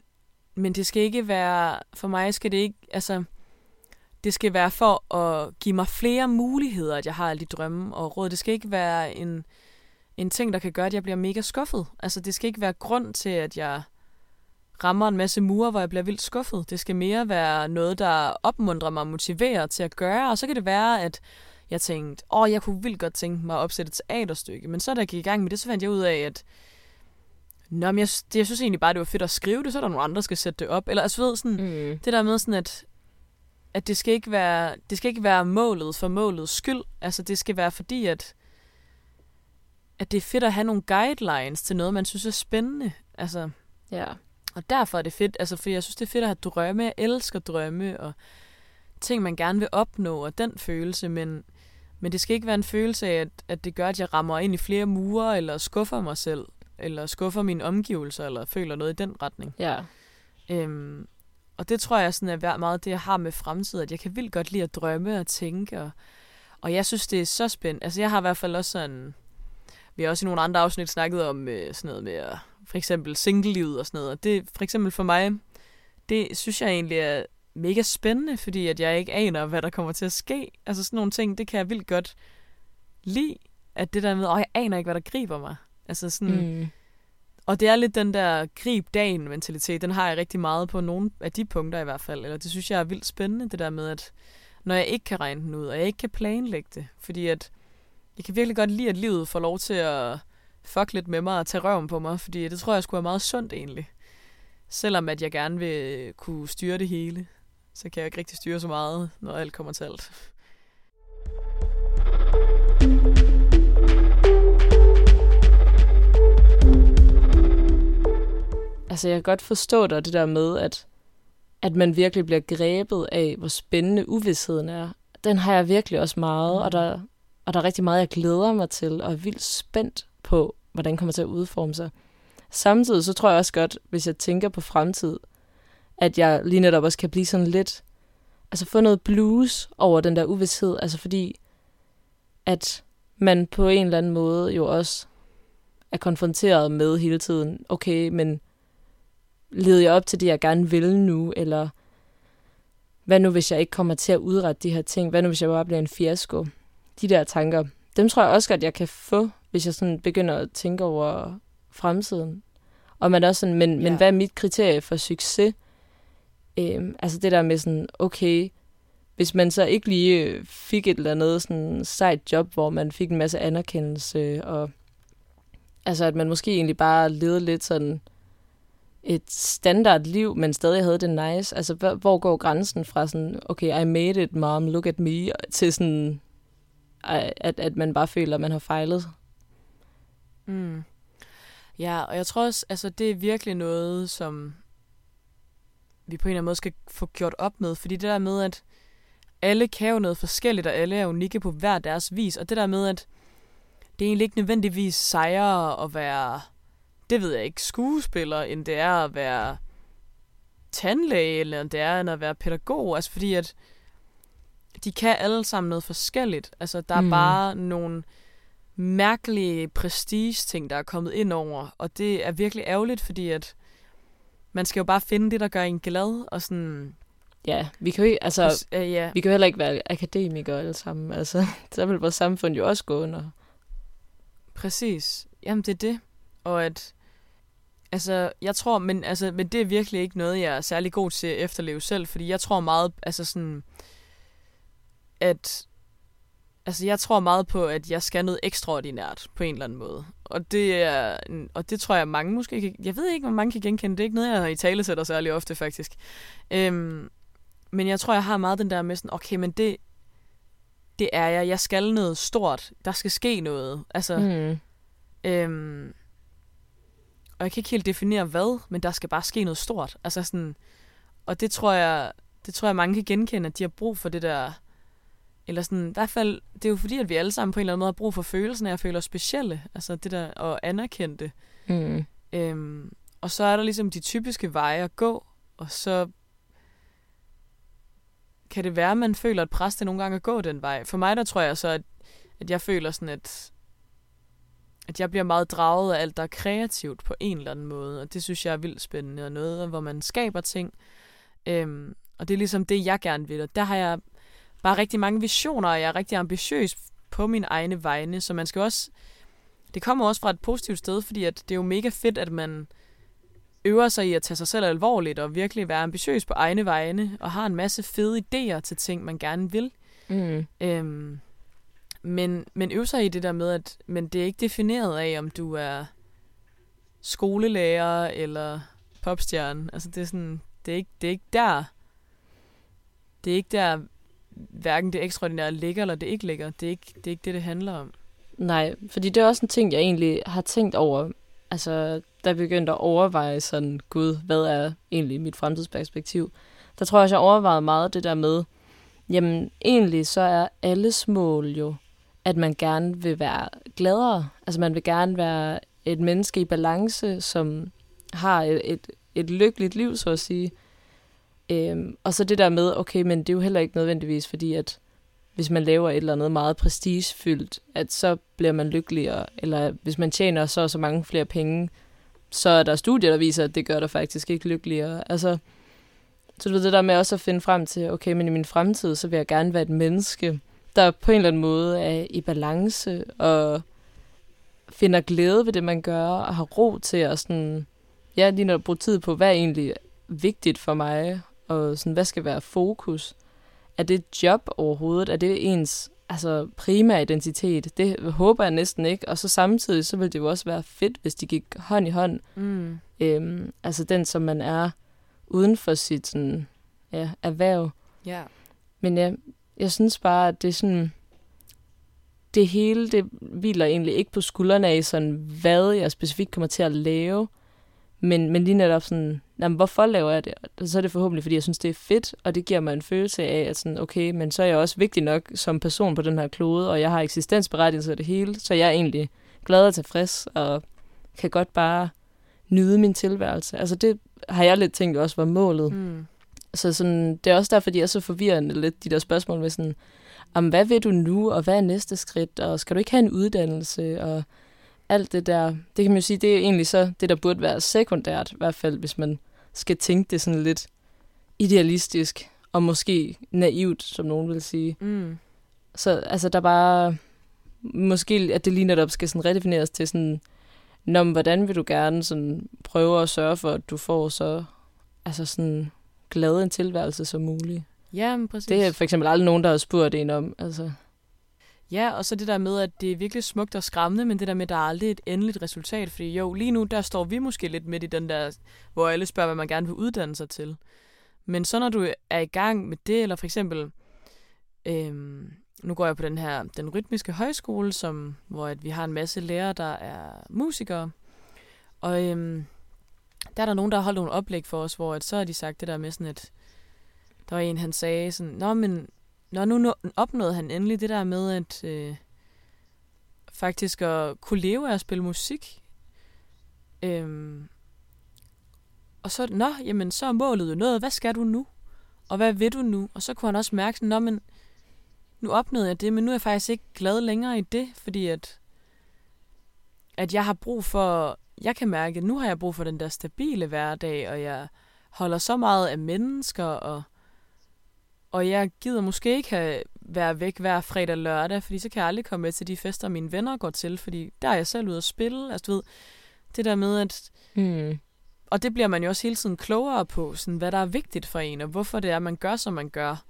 men det skal ikke være, for mig skal det ikke, altså, det skal være for at give mig flere muligheder, at jeg har alle de drømme og råd. Det skal ikke være en, en ting, der kan gøre, at jeg bliver mega skuffet. Altså, det skal ikke være grund til, at jeg rammer en masse mure, hvor jeg bliver vildt skuffet. Det skal mere være noget, der opmuntrer mig og motiverer til at gøre. Og så kan det være, at jeg tænkte, åh, jeg kunne vildt godt tænke mig at opsætte et teaterstykke. Men så da jeg gik i gang med det, så fandt jeg ud af, at Nå, men jeg, jeg synes egentlig bare, det var fedt at skrive det, så er der nogle andre, der skal sætte det op. Eller altså ved, sådan, mm. det der med sådan, at, at det, skal ikke være, det skal ikke være målet for målets skyld. Altså det skal være fordi, at, at det er fedt at have nogle guidelines til noget, man synes er spændende. Altså, ja. Og derfor er det fedt, altså fordi jeg synes, det er fedt at have drømme. Jeg elsker drømme og ting, man gerne vil opnå, og den følelse, men, men det skal ikke være en følelse af, at, at det gør, at jeg rammer ind i flere mure, eller skuffer mig selv eller skuffer mine omgivelser, eller føler noget i den retning. Ja. Øhm, og det tror jeg sådan er meget det, jeg har med fremtid, at jeg kan vildt godt lide at drømme og tænke, og, og jeg synes, det er så spændende. Altså, jeg har i hvert fald også sådan... Vi har også i nogle andre afsnit snakket om øh, sådan noget med, for eksempel single-livet og sådan noget. Og det, for eksempel for mig, det synes jeg egentlig er mega spændende, fordi at jeg ikke aner, hvad der kommer til at ske. Altså sådan nogle ting, det kan jeg vildt godt lide. At det der med, åh, jeg aner ikke, hvad der griber mig. Altså sådan... Mm. Og det er lidt den der grib dagen mentalitet, den har jeg rigtig meget på nogle af de punkter i hvert fald. Eller det synes jeg er vildt spændende, det der med, at når jeg ikke kan regne den ud, og jeg ikke kan planlægge det, fordi at jeg kan virkelig godt lide, at livet får lov til at fuck lidt med mig og tage røven på mig, fordi det tror jeg skulle være meget sundt egentlig. Selvom at jeg gerne vil kunne styre det hele, så kan jeg ikke rigtig styre så meget, når alt kommer til alt. Altså jeg kan godt forstå dig, det der med, at, at man virkelig bliver grebet af, hvor spændende uvidsheden er. Den har jeg virkelig også meget, mm. og, der, og der er rigtig meget, jeg glæder mig til, og er vildt spændt på, hvordan kommer til at udforme sig. Samtidig så tror jeg også godt, hvis jeg tænker på fremtid, at jeg lige netop også kan blive sådan lidt, altså få noget blues over den der uvidshed, altså fordi, at man på en eller anden måde jo også er konfronteret med hele tiden. Okay, men leder jeg op til det, jeg gerne vil nu, eller hvad nu, hvis jeg ikke kommer til at udrette de her ting? Hvad nu, hvis jeg bare bliver en fiasko? De der tanker, dem tror jeg også at jeg kan få, hvis jeg sådan begynder at tænke over fremtiden. Og man også sådan, men, ja. men hvad er mit kriterie for succes? Øhm, altså det der med sådan, okay, hvis man så ikke lige fik et eller andet sådan sejt job, hvor man fik en masse anerkendelse, og altså at man måske egentlig bare levede lidt sådan et standard liv, men stadig havde det nice. Altså, hvor går grænsen fra sådan, okay, I made it, mom, look at me, til sådan, at, at man bare føler, at man har fejlet? Mm. Ja, og jeg tror også, altså det er virkelig noget, som vi på en eller anden måde skal få gjort op med, fordi det der med, at alle kan jo noget forskelligt, og alle er unikke på hver deres vis, og det der med, at det er egentlig ikke nødvendigvis sejre at være, det ved jeg ikke, skuespiller, end det er at være tandlæge, eller det er end at være pædagog, altså fordi at de kan alle sammen noget forskelligt. Altså, der er mm. bare nogle mærkelige prestige-ting, der er kommet ind over, og det er virkelig ærgerligt, fordi at man skal jo bare finde det, der gør en glad, og sådan... Ja, vi kan jo, altså, uh, yeah. vi kan jo heller ikke være akademikere alle sammen. [laughs] Altså, så vil vores samfund jo også gå under. Præcis. Jamen, det er det. Og at... Altså, jeg tror, men, altså, men det er virkelig ikke noget, jeg er særlig god til at efterleve selv, fordi jeg tror meget, altså sådan, at Altså, jeg tror meget på, at jeg skal noget ekstraordinært på en eller anden måde. Og det, er, og det tror jeg, mange måske kan... Jeg ved ikke, om mange kan genkende. Det er ikke noget, jeg i tale sætter særlig ofte, faktisk. Øhm, men jeg tror, jeg har meget den der med sådan, okay, men det, det er jeg. Jeg skal noget stort. Der skal ske noget. Altså, mm. øhm, og jeg kan ikke helt definere hvad, men der skal bare ske noget stort. Altså sådan, og det tror jeg, det tror jeg, mange kan genkende, at de har brug for det der eller sådan, i hvert fald, det er jo fordi, at vi alle sammen på en eller anden måde har brug for følelsen af at føle os specielle. Altså det der, og anerkendte. Mm. Øhm, og så er der ligesom de typiske veje at gå, og så kan det være, at man føler et pres til nogle gange at gå den vej. For mig, der tror jeg så, at, at jeg føler sådan, at, at jeg bliver meget draget af alt, der er kreativt på en eller anden måde. Og det synes jeg er vildt spændende, og noget, hvor man skaber ting. Øhm, og det er ligesom det, jeg gerne vil. Og der har jeg bare rigtig mange visioner, og jeg er rigtig ambitiøs på min egne vegne, så man skal også... Det kommer også fra et positivt sted, fordi at det er jo mega fedt, at man øver sig i at tage sig selv alvorligt og virkelig være ambitiøs på egne vegne, og har en masse fede idéer til ting, man gerne vil. Mm. Øhm, men, men øv sig i det der med, at men det er ikke defineret af, om du er skolelærer eller popstjerne. Altså det er sådan, det er ikke, det er ikke der, det er ikke der, hverken det ekstraordinære ligger, eller det ikke ligger. Det er ikke det, er ikke det, det handler om. Nej, fordi det er også en ting, jeg egentlig har tænkt over. Altså, da jeg begyndte at overveje sådan, gud, hvad er egentlig mit fremtidsperspektiv? Der tror jeg også, jeg overvejede meget det der med, jamen egentlig så er alles mål jo, at man gerne vil være gladere. Altså man vil gerne være et menneske i balance, som har et, et, et lykkeligt liv, så at sige. Øhm, og så det der med, okay, men det er jo heller ikke nødvendigvis, fordi at hvis man laver et eller andet meget prestigefyldt, at så bliver man lykkeligere, eller hvis man tjener så så mange flere penge, så er der studier, der viser, at det gør dig faktisk ikke lykkeligere. Altså, så du ved det der med også at finde frem til, okay, men i min fremtid, så vil jeg gerne være et menneske, der på en eller anden måde er i balance, og finder glæde ved det, man gør, og har ro til at sådan, ja, lige når bruge tid på, hvad er egentlig vigtigt for mig, og sådan, hvad skal være fokus? Er det et job overhovedet? Er det ens altså, primære identitet? Det håber jeg næsten ikke. Og så samtidig, så vil det jo også være fedt, hvis de gik hånd i hånd. Mm. Øhm, altså den, som man er uden for sit sådan, ja, erhverv. Yeah. Men ja, jeg synes bare, at det er sådan... Det hele, det hviler egentlig ikke på skuldrene af, sådan, hvad jeg specifikt kommer til at lave, men, men lige netop sådan, jamen, hvorfor laver jeg det? Og så er det forhåbentlig, fordi jeg synes, det er fedt, og det giver mig en følelse af, at sådan, okay, men så er jeg også vigtig nok som person på den her klode, og jeg har eksistensberettigelse af det hele, så jeg er egentlig glad og tilfreds, og kan godt bare nyde min tilværelse. Altså det har jeg lidt tænkt også var målet. Mm. Så sådan, det er også derfor, de er så forvirrende lidt, de der spørgsmål med sådan, om hvad vil du nu, og hvad er næste skridt, og skal du ikke have en uddannelse, og alt det der, det kan man jo sige, det er egentlig så det, der burde være sekundært, i hvert fald hvis man skal tænke det sådan lidt idealistisk, og måske naivt, som nogen vil sige. Mm. Så altså, der er bare, måske at det lige netop skal sådan redefineres til sådan, Nå, hvordan vil du gerne sådan prøve at sørge for, at du får så altså sådan glad en tilværelse som muligt? Ja, men præcis. Det er for eksempel aldrig nogen, der har spurgt en om. Altså. Ja, og så det der med, at det er virkelig smukt og skræmmende, men det der med, at der er aldrig et endeligt resultat. Fordi jo, lige nu, der står vi måske lidt midt i den der, hvor alle spørger, hvad man gerne vil uddanne sig til. Men så når du er i gang med det, eller for eksempel, øhm, nu går jeg på den her, den rytmiske højskole, som, hvor at vi har en masse lærere, der er musikere. Og øhm, der er der nogen, der har holdt nogle oplæg for os, hvor at så har de sagt det der med sådan et, der var en, han sagde sådan, Nå, men når nu opnåede han endelig det der med, at øh, faktisk at kunne leve af at spille musik. Øhm, og så, nå, jamen, så er målet jo noget. Hvad skal du nu? Og hvad vil du nu? Og så kunne han også mærke sådan, nå, men nu opnåede jeg det, men nu er jeg faktisk ikke glad længere i det, fordi at, at jeg har brug for, jeg kan mærke, at nu har jeg brug for den der stabile hverdag, og jeg holder så meget af mennesker, og og jeg gider måske ikke have, være væk hver fredag og lørdag, fordi så kan jeg aldrig komme med til de fester, mine venner går til, fordi der er jeg selv ude at spille. Altså, du ved, det der med, at... Mm. Og det bliver man jo også hele tiden klogere på, sådan, hvad der er vigtigt for en, og hvorfor det er, man gør, som man gør.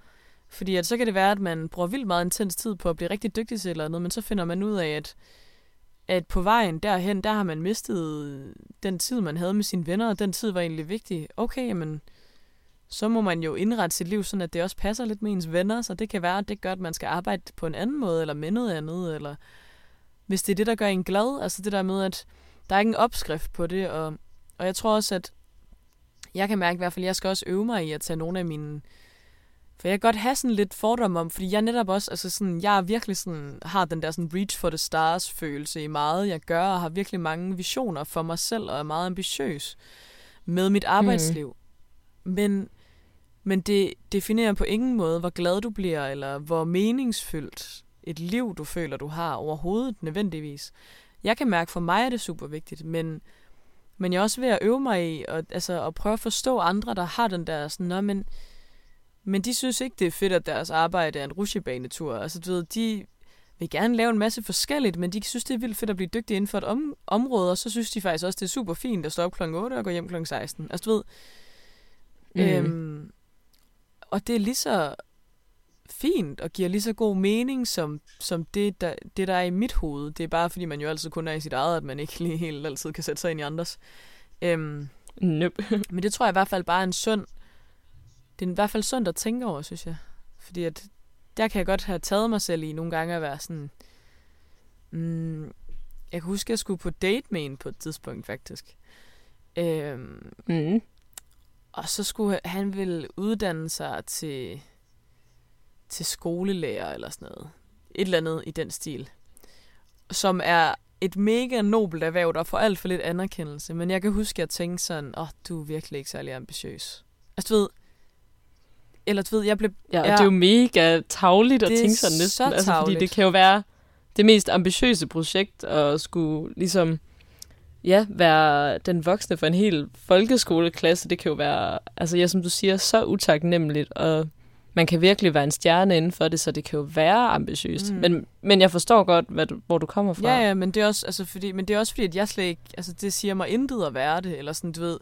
Fordi at så kan det være, at man bruger vildt meget intens tid på at blive rigtig dygtig til eller andet, men så finder man ud af, at, at på vejen derhen, der har man mistet øh, den tid, man havde med sine venner, og den tid var egentlig vigtig. Okay, jamen, så må man jo indrette sit liv sådan, at det også passer lidt med ens venner, så det kan være, at det gør, at man skal arbejde på en anden måde, eller med noget andet, eller hvis det er det, der gør en glad, altså det der med, at der er ikke en opskrift på det, og, og jeg tror også, at jeg kan mærke i hvert fald, at jeg skal også øve mig i at tage nogle af mine for jeg kan godt have sådan lidt fordom om, fordi jeg netop også, altså sådan, jeg er virkelig sådan, har den der sådan reach for the stars følelse i meget, jeg gør, og har virkelig mange visioner for mig selv, og er meget ambitiøs med mit arbejdsliv. Mm. Men men det definerer på ingen måde, hvor glad du bliver, eller hvor meningsfyldt et liv, du føler, du har overhovedet nødvendigvis. Jeg kan mærke, for mig er det super vigtigt, men, men jeg er også ved at øve mig i og, altså, at prøve at forstå andre, der har den der sådan, Nå, men, men de synes ikke, det er fedt, at deres arbejde er en rusjebanetur. Altså, du ved, de vil gerne lave en masse forskelligt, men de synes, det er vildt fedt at blive dygtig inden for et om- område, og så synes de faktisk også, det er super fint at stå op kl. 8 og gå hjem kl. 16. Altså, du ved, mm. øhm, og det er lige så fint og giver lige så god mening som, som det, der, det, der er i mit hoved. Det er bare, fordi man jo altid kun er i sit eget, at man ikke lige helt altid kan sætte sig ind i andres. Øhm, nope. men det tror jeg i hvert fald bare er en sund... Det er i hvert fald sundt at tænke over, synes jeg. Fordi at der kan jeg godt have taget mig selv i nogle gange at være sådan... Mm, jeg kan huske, at jeg skulle på date med en på et tidspunkt, faktisk. Øhm, mm. Og så skulle han vil uddanne sig til, til skolelærer eller sådan noget. Et eller andet i den stil. Som er et mega nobelt erhverv, der får alt for lidt anerkendelse. Men jeg kan huske, at jeg tænkte sådan, åh, oh, du er virkelig ikke særlig ambitiøs. Altså, du ved, eller du ved, jeg blev... Ja, ja det er jo mega tavligt at tænke sådan næsten. Altså, fordi det kan jo være det mest ambitiøse projekt at skulle ligesom ja, være den voksne for en hel folkeskoleklasse, det kan jo være, altså ja, som du siger, så utaknemmeligt, og man kan virkelig være en stjerne inden for det, så det kan jo være ambitiøst. Mm. Men, men jeg forstår godt, hvad du, hvor du kommer fra. Ja, ja, men det er også, altså, fordi, men det er også fordi, at jeg slet ikke, altså det siger mig intet at være det, eller sådan, du ved,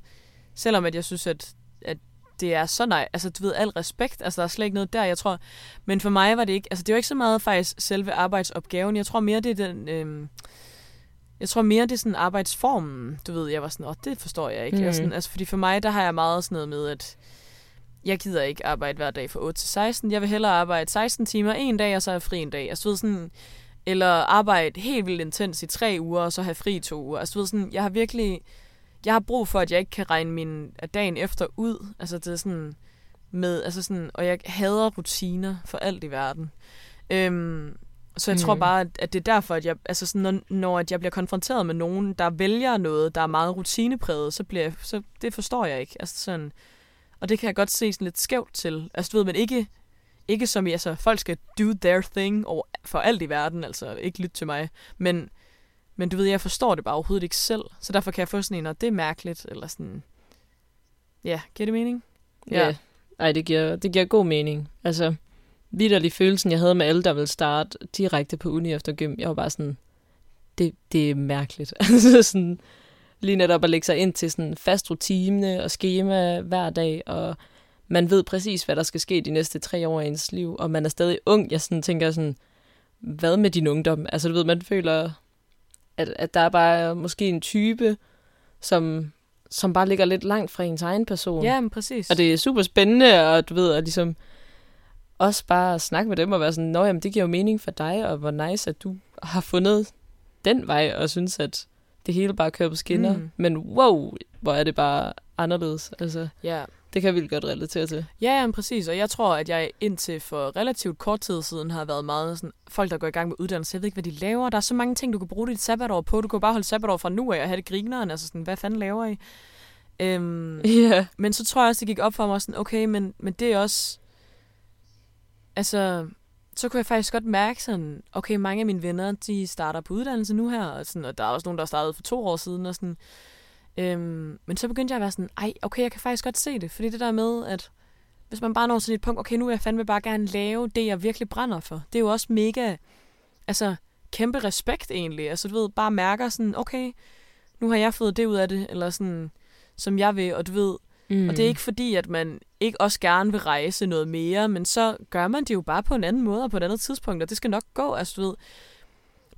selvom at jeg synes, at det er så nej, altså du ved, al respekt, altså der er slet ikke noget der, jeg tror, men for mig var det ikke, altså det var ikke så meget faktisk selve arbejdsopgaven, jeg tror mere, det er den, øhm, jeg tror mere, det er sådan arbejdsformen, du ved. Jeg var sådan, åh, det forstår jeg ikke. Mm. Jeg sådan, altså, fordi for mig, der har jeg meget sådan noget med, at jeg gider ikke arbejde hver dag fra 8 til 16. Jeg vil hellere arbejde 16 timer en dag, og så have fri en dag. Altså, du ved, sådan, eller arbejde helt vildt intens i tre uger, og så have fri to uger. Altså, du ved, sådan, jeg har virkelig... Jeg har brug for, at jeg ikke kan regne min dagen efter ud. Altså, det er sådan med, altså sådan, og jeg hader rutiner for alt i verden. Øhm, så jeg mm. tror bare, at det er derfor, at jeg, altså sådan, når, når at jeg bliver konfronteret med nogen, der vælger noget, der er meget rutinepræget, så bliver jeg, så det forstår jeg ikke. Altså sådan, og det kan jeg godt se sådan lidt skævt til. Altså du ved, men ikke, ikke som altså, folk skal do their thing over, for alt i verden, altså ikke lytte til mig, men, Men du ved, jeg forstår det bare overhovedet ikke selv. Så derfor kan jeg få sådan en, og det er mærkeligt, eller sådan... Ja, giver det mening? Ja. ja. Ej, det giver, det giver god mening. Altså, vidderlig følelsen, jeg havde med alle, der ville starte direkte på uni efter gym. Jeg var bare sådan, det, det er mærkeligt. [laughs] altså sådan, lige netop at lægge sig ind til sådan fast rutine og schema hver dag, og man ved præcis, hvad der skal ske de næste tre år i ens liv, og man er stadig ung. Jeg sådan tænker sådan, hvad med din ungdom? Altså du ved, man føler, at, at der er bare måske en type, som, som bare ligger lidt langt fra ens egen person. Ja, men præcis. Og det er super spændende, og du ved, at ligesom også bare snakke med dem og være sådan, nå jamen, det giver jo mening for dig, og hvor nice, at du har fundet den vej, og synes, at det hele bare kører på skinner. Mm. Men wow, hvor er det bare anderledes. Altså, ja. Det kan jeg vildt godt relatere til. Ja, ja, præcis. Og jeg tror, at jeg indtil for relativt kort tid siden har været meget sådan, folk, der går i gang med uddannelse. Jeg ved ikke, hvad de laver. Der er så mange ting, du kan bruge dit sabbatår på. Du kan bare holde sabbatår fra nu af og have det grineren. Altså sådan, hvad fanden laver I? Øhm, [laughs] yeah. Men så tror jeg også, det gik op for mig sådan, okay, men, men det er også... Altså, så kunne jeg faktisk godt mærke sådan, okay, mange af mine venner, de starter på uddannelse nu her, og, sådan, og der er også nogen, der startede for to år siden, og sådan, øhm, men så begyndte jeg at være sådan, ej, okay, jeg kan faktisk godt se det, fordi det der med, at hvis man bare når til et punkt, okay, nu vil jeg fandme bare gerne lave det, jeg virkelig brænder for, det er jo også mega, altså, kæmpe respekt egentlig, altså du ved, bare mærker sådan, okay, nu har jeg fået det ud af det, eller sådan, som jeg vil, og du ved, Mm. Og det er ikke fordi, at man ikke også gerne vil rejse noget mere, men så gør man det jo bare på en anden måde og på et andet tidspunkt, og det skal nok gå. Altså, du ved,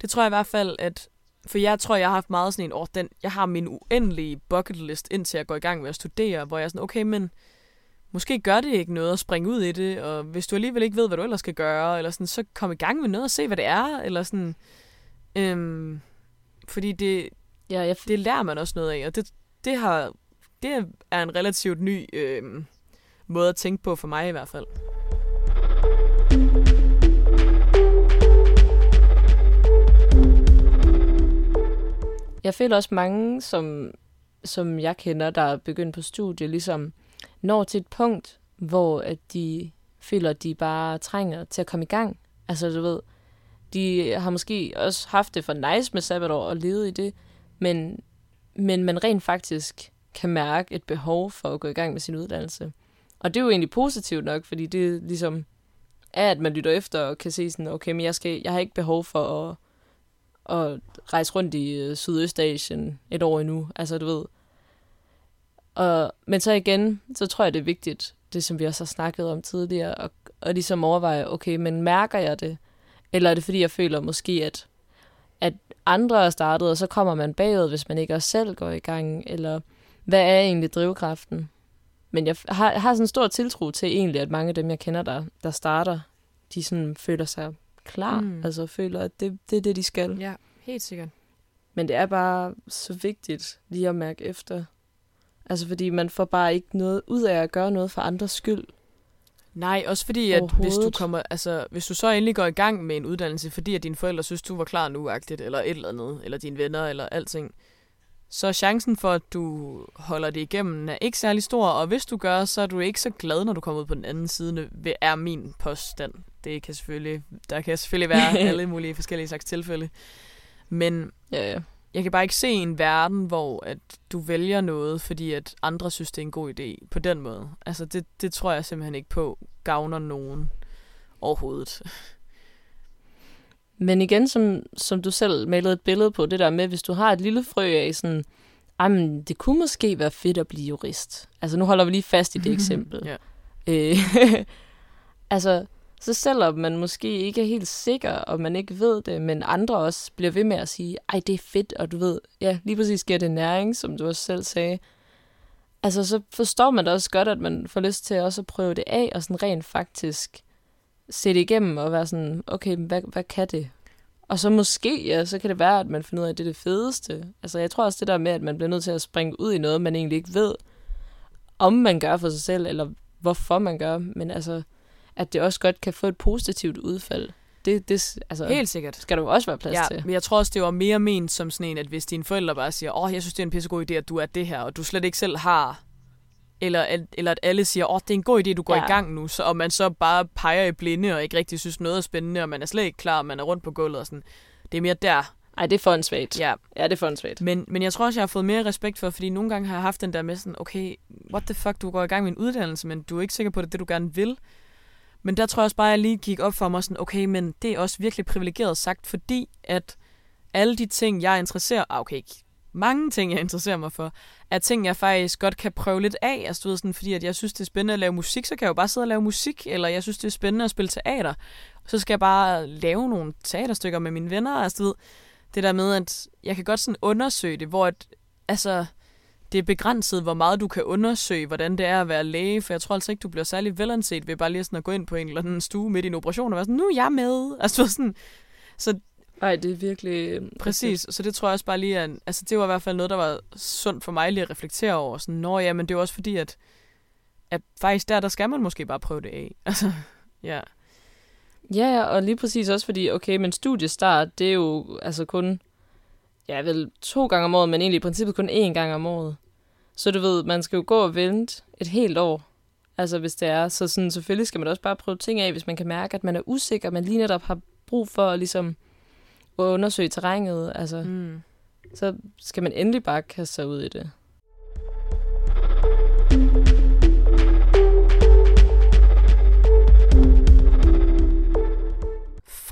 det tror jeg i hvert fald, at... For jeg tror, jeg har haft meget sådan en år, den, jeg har min uendelige bucket list, indtil jeg går i gang med at studere, hvor jeg er sådan, okay, men måske gør det ikke noget at springe ud i det, og hvis du alligevel ikke ved, hvad du ellers skal gøre, eller sådan, så kom i gang med noget og se, hvad det er, eller sådan... Øhm, fordi det, ja, jeg... det lærer man også noget af, og det, det har det er en relativt ny øh, måde at tænke på for mig i hvert fald. Jeg føler også mange, som, som jeg kender, der er begyndt på studie, ligesom når til et punkt, hvor at de føler, at de bare trænger til at komme i gang. Altså, du ved, de har måske også haft det for nice med sabbatår og levet i det, men, men man rent faktisk kan mærke et behov for at gå i gang med sin uddannelse. Og det er jo egentlig positivt nok, fordi det ligesom er, at man lytter efter og kan se sådan, okay, men jeg, skal, jeg har ikke behov for at, at rejse rundt i øh, Sydøstasien et år endnu. Altså, du ved. Og, men så igen, så tror jeg, det er vigtigt, det som vi også har snakket om tidligere, og, og ligesom overveje, okay, men mærker jeg det? Eller er det fordi, jeg føler måske, at, at andre er startet, og så kommer man bagud, hvis man ikke også selv går i gang? Eller hvad er egentlig drivkraften? Men jeg har, har sådan en stor tiltro til egentlig, at mange af dem, jeg kender, der, der starter, de sådan føler sig klar. Mm. Altså føler, at det, det er det, de skal. Ja, helt sikkert. Men det er bare så vigtigt lige at mærke efter. Altså fordi man får bare ikke noget ud af at gøre noget for andres skyld. Nej, også fordi, at hvis du, kommer, altså, hvis du så endelig går i gang med en uddannelse, fordi at dine forældre synes, du var klar nu, eller et eller andet, eller dine venner, eller alting, så chancen for, at du holder det igennem, er ikke særlig stor, og hvis du gør, så er du ikke så glad, når du kommer ud på den anden side, er min påstand. Det kan selvfølgelig, der kan selvfølgelig være [laughs] alle mulige forskellige slags tilfælde. Men ja, ja. jeg kan bare ikke se en verden, hvor at du vælger noget, fordi at andre synes, det er en god idé på den måde. Altså det, det tror jeg simpelthen ikke på gavner nogen overhovedet. Men igen, som, som du selv malede et billede på, det der med, hvis du har et lille frø af sådan, jamen, det kunne måske være fedt at blive jurist. Altså, nu holder vi lige fast i det [laughs] eksempel. ja. øh, [laughs] altså, så selvom man måske ikke er helt sikker, og man ikke ved det, men andre også bliver ved med at sige, ej, det er fedt, og du ved, ja, lige præcis giver det næring, som du også selv sagde. Altså, så forstår man da også godt, at man får lyst til også at prøve det af, og sådan rent faktisk se det igennem og være sådan, okay, hvad, hvad kan det? Og så måske, ja, så kan det være, at man finder ud af, at det er det fedeste. Altså, jeg tror også det der med, at man bliver nødt til at springe ud i noget, man egentlig ikke ved, om man gør for sig selv, eller hvorfor man gør. Men altså, at det også godt kan få et positivt udfald. Det, det, altså, Helt sikkert. Skal der jo også være plads ja, til. men jeg tror også, det var mere ment som sådan en, at hvis dine forældre bare siger, åh, oh, jeg synes, det er en pissegod idé, at du er det her, og du slet ikke selv har eller, at, eller at alle siger, åh, oh, det er en god idé, du går ja. i gang nu, så, og man så bare peger i blinde, og ikke rigtig synes noget er spændende, og man er slet ikke klar, og man er rundt på gulvet og sådan. Det er mere der, Ej, det er for en svagt. Ja, Ja, det er for en svagt. men, men jeg tror også, jeg har fået mere respekt for, fordi nogle gange har jeg haft den der med sådan, okay, what the fuck, du går i gang med en uddannelse, men du er ikke sikker på, at det er det, du gerne vil. Men der tror jeg også bare, at jeg lige gik op for mig sådan, okay, men det er også virkelig privilegeret sagt, fordi at alle de ting, jeg interesserer, ah, okay, ikke mange ting, jeg interesserer mig for, er ting, jeg faktisk godt kan prøve lidt af. Altså, du ved, sådan, fordi at jeg synes, det er spændende at lave musik, så kan jeg jo bare sidde og lave musik, eller jeg synes, det er spændende at spille teater. Så skal jeg bare lave nogle teaterstykker med mine venner. Altså, du ved, det der med, at jeg kan godt sådan undersøge det, hvor at, altså, det er begrænset, hvor meget du kan undersøge, hvordan det er at være læge, for jeg tror altså ikke, du bliver særlig velanset ved bare lige sådan at gå ind på en eller anden stue midt i en operation og være sådan, nu er jeg med. [laughs] Altså, sådan, så Nej, det er virkelig... øh, Præcis, så det tror jeg også bare lige, at altså, det var i hvert fald noget, der var sundt for mig lige at reflektere over. Sådan, Nå ja, men det er også fordi, at, at faktisk der, der skal man måske bare prøve det af. [laughs] Altså, ja. Ja, ja, og lige præcis også fordi, okay, men studiestart, det er jo altså kun, ja, vel to gange om året, men egentlig i princippet kun én gang om året. Så du ved, man skal jo gå og vente et helt år, altså hvis det er. Så sådan, selvfølgelig skal man også bare prøve ting af, hvis man kan mærke, at man er usikker, man lige netop har brug for at ligesom at undersøge terrænet, altså, Mm. så skal man endelig bare kaste sig ud i det.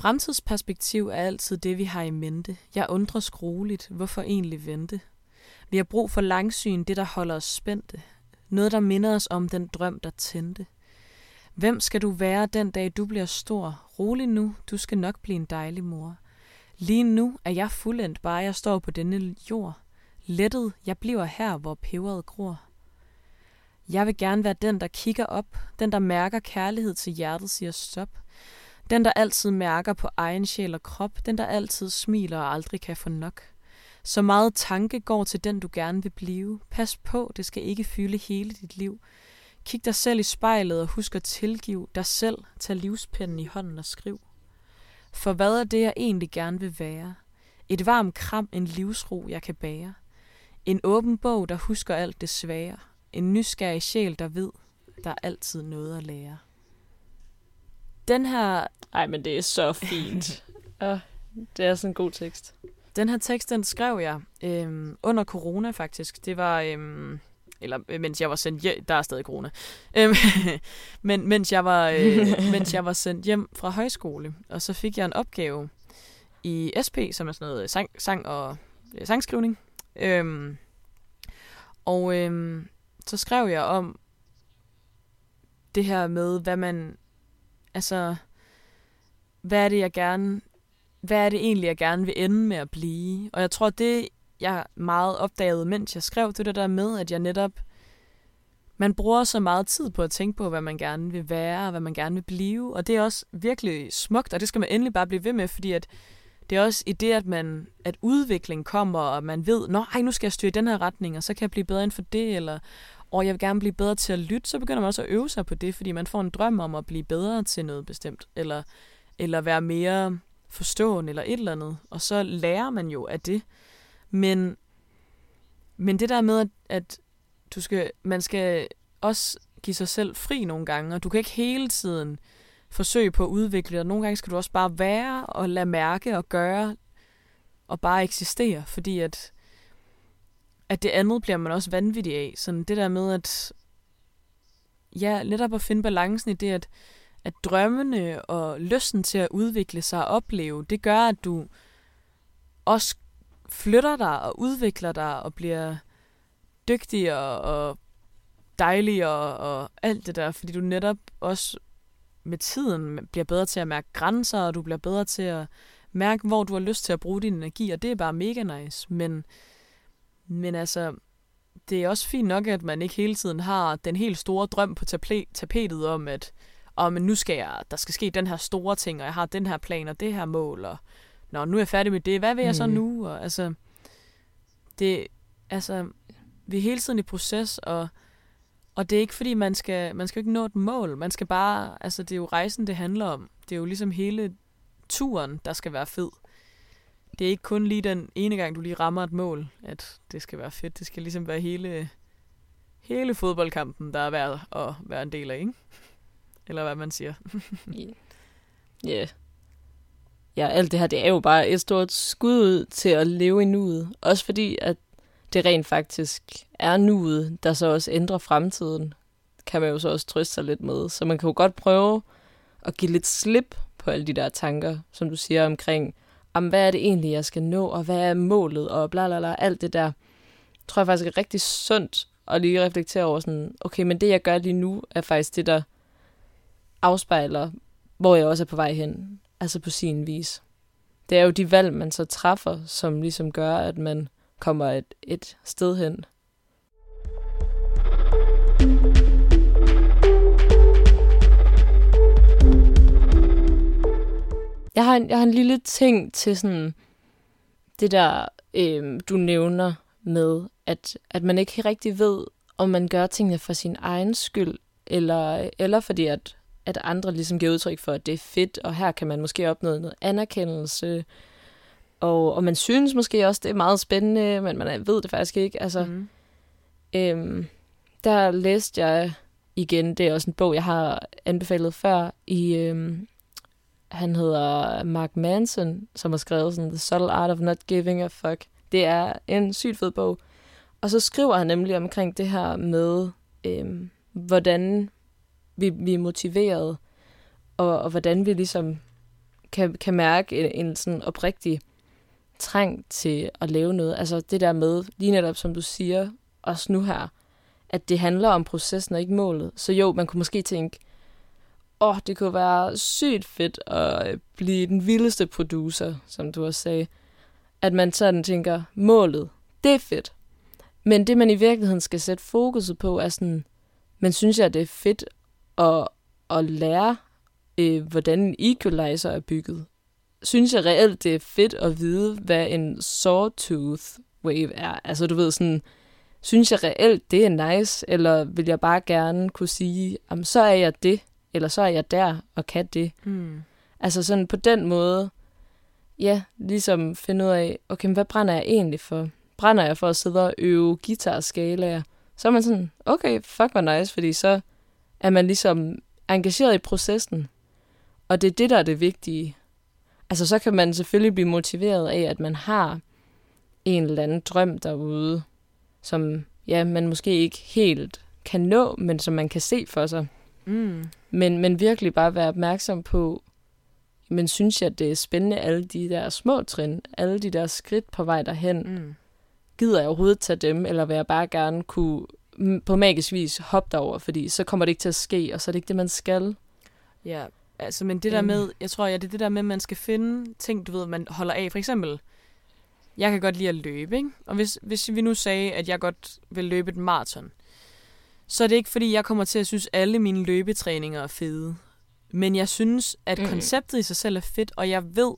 Fremtidsperspektiv er altid det, vi har i mente. Jeg undrer skrueligt, hvorfor egentlig vente? Vi har brug for langsyn, det der holder os spændte. Noget, der minder os om den drøm, der tændte. Hvem skal du være den dag, du bliver stor? Rolig nu, du skal nok blive en dejlig mor. Lige nu er jeg fuldendt, bare jeg står på denne jord. Lettet, jeg bliver her, hvor peberet gror. Jeg vil gerne være den, der kigger op, den, der mærker kærlighed til hjertet, siger stop. Den, der altid mærker på egen sjæl og krop, den, der altid smiler og aldrig kan få nok. Så meget tanke går til den, du gerne vil blive. Pas på, det skal ikke fylde hele dit liv. Kig dig selv i spejlet og husk at tilgive dig selv. Tag livspinden i hånden og skriv. For hvad er det, jeg egentlig gerne vil være? Et varmt kram, en livsro, jeg kan bære. En åben bog, der husker alt det svære. En nysgerrig sjæl, der ved, der er altid noget at lære. Den her ej, men det er så fint. [laughs] ja, det er sådan en god tekst. Den her tekst, den skrev jeg øhm, under corona faktisk. Det var, øhm, eller øh, mens jeg var sendt hjem, der er stadig corona. Øhm, [laughs] men mens jeg, var, øh, [laughs] mens jeg var sendt hjem fra højskole, og så fik jeg en opgave i SP, som er sådan noget sang, sang og øh, sangskrivning. Øhm, og øhm, så skrev jeg om det her med, hvad man, altså, hvad er det, jeg gerne hvad er det egentlig, jeg gerne vil ende med at blive? Og jeg tror, det jeg meget opdagede, mens jeg skrev, det der, med, at jeg netop, man bruger så meget tid på at tænke på, hvad man gerne vil være, og hvad man gerne vil blive. Og det er også virkelig smukt, og det skal man endelig bare blive ved med, fordi at det er også i det, at, man, at udvikling kommer, og man ved, nå, ej, nu skal jeg styre i den her retning, og så kan jeg blive bedre inden for det, eller og jeg vil gerne blive bedre til at lytte, så begynder man også at øve sig på det, fordi man får en drøm om at blive bedre til noget bestemt, eller, eller være mere forstående eller et eller andet, og så lærer man jo af det. Men, men det der med, at, at du skal, man skal også give sig selv fri nogle gange, og du kan ikke hele tiden forsøge på at udvikle dig. Nogle gange skal du også bare være og lade mærke og gøre og bare eksistere, fordi at, at det andet bliver man også vanvittig af. Sådan det der med, at ja, netop at finde balancen i det, at at drømmene og lysten til at udvikle sig og opleve, det gør, at du også flytter dig og udvikler dig og bliver dygtigere og dejligere og alt det der, fordi du netop også med tiden bliver bedre til at mærke grænser, og du bliver bedre til at mærke, hvor du har lyst til at bruge din energi, og det er bare mega nice. Men, men altså, det er også fint nok, at man ikke hele tiden har den helt store drøm på tapetet om, at og men nu skal jeg, der skal ske den her store ting, og jeg har den her plan og det her mål, og når nu er jeg færdig med det, hvad vil jeg så Mhm. nu? Og, altså, det, altså, vi er hele tiden i proces, og, og det er ikke fordi, man skal, man skal ikke nå et mål. Man skal bare, altså det er jo rejsen, det handler om. Det er jo ligesom hele turen, der skal være fed. Det er ikke kun lige den ene gang, du lige rammer et mål, at det skal være fedt. Det skal ligesom være hele, hele fodboldkampen, der er værd at være en del af, ikke? Eller hvad man siger. [laughs] Ja. Ja, ja, alt det her, det er jo bare et stort skud ud til at leve i nuet. Også fordi, at det rent faktisk er nuet, der så også ændrer fremtiden, kan man jo så også trøste sig lidt med. Så man kan jo godt prøve at give lidt slip på alle de der tanker, som du siger omkring, om hvad er det egentlig, jeg skal nå, og hvad er målet, og bla bla bla, alt det der. tror jeg faktisk er rigtig sundt at lige reflektere over sådan, okay, men det jeg gør lige nu, er faktisk det, der afspejler, hvor jeg også er på vej hen. Altså på sin vis. Det er jo de valg, man så træffer, som ligesom gør, at man kommer et, et sted hen. Jeg har en, jeg har en lille ting til sådan det der, øh, du nævner med, at, at man ikke rigtig ved, om man gør tingene for sin egen skyld, eller, eller fordi at, at andre ligesom giver udtryk for, at det er fedt, og her kan man måske opnå noget anerkendelse, og, og man synes måske også, det er meget spændende, men man ved det faktisk ikke. Altså, mm. øhm, der læste jeg igen, det er også en bog, jeg har anbefalet før, i, øhm, han hedder Mark Manson, som har skrevet sådan The Subtle Art of Not Giving a Fuck. Det er en sygt fed bog. Og så skriver han nemlig omkring det her med, øhm, hvordan vi, vi er motiveret, og, og hvordan vi ligesom kan, kan mærke en, en sådan oprigtig trang til at lave noget. Altså det der med, lige netop som du siger, også nu her, at det handler om processen og ikke målet. Så jo, man kunne måske tænke, åh, oh, det kunne være sygt fedt at øh, blive den vildeste producer, som du også sagde. At man sådan tænker, målet, det er fedt. Men det, man i virkeligheden skal sætte fokuset på, er sådan, men synes jeg, det er fedt at, at lære, øh, hvordan en equalizer er bygget? Synes jeg reelt, det er fedt at vide, hvad en sawtooth wave er? Altså, du ved sådan, synes jeg reelt, det er nice? Eller vil jeg bare gerne kunne sige, jamen, så er jeg det, eller så er jeg der og kan det? Mm. Altså sådan på den måde, ja, ligesom finde ud af, okay, men hvad brænder jeg egentlig for? Brænder jeg for at sidde og øve guitarskalaer? Så er man sådan, okay, fuck hvor nice, fordi så er man ligesom engageret i processen. Og det er det, der er det vigtige. Altså så kan man selvfølgelig blive motiveret af, at man har en eller anden drøm derude, som ja, man måske ikke helt kan nå, men som man kan se for sig. Mm. Men, men virkelig bare være opmærksom på, men synes jeg, det er spændende, alle de der små trin, alle de der skridt på vej derhen. Mm. Gider jeg overhovedet tage dem, eller vil jeg bare gerne kunne på magisk vis hoppe derover, fordi så kommer det ikke til at ske, og så er det ikke det, man skal. Ja, altså, men det der med, jeg tror, ja, det er det der med, at man skal finde ting, du ved, man holder af. For eksempel, jeg kan godt lide at løbe, ikke? Og hvis, hvis vi nu sagde, at jeg godt vil løbe et maraton, så er det ikke, fordi jeg kommer til at synes, at alle mine løbetræninger er fede. Men jeg synes, at mm. konceptet i sig selv er fedt, og jeg ved,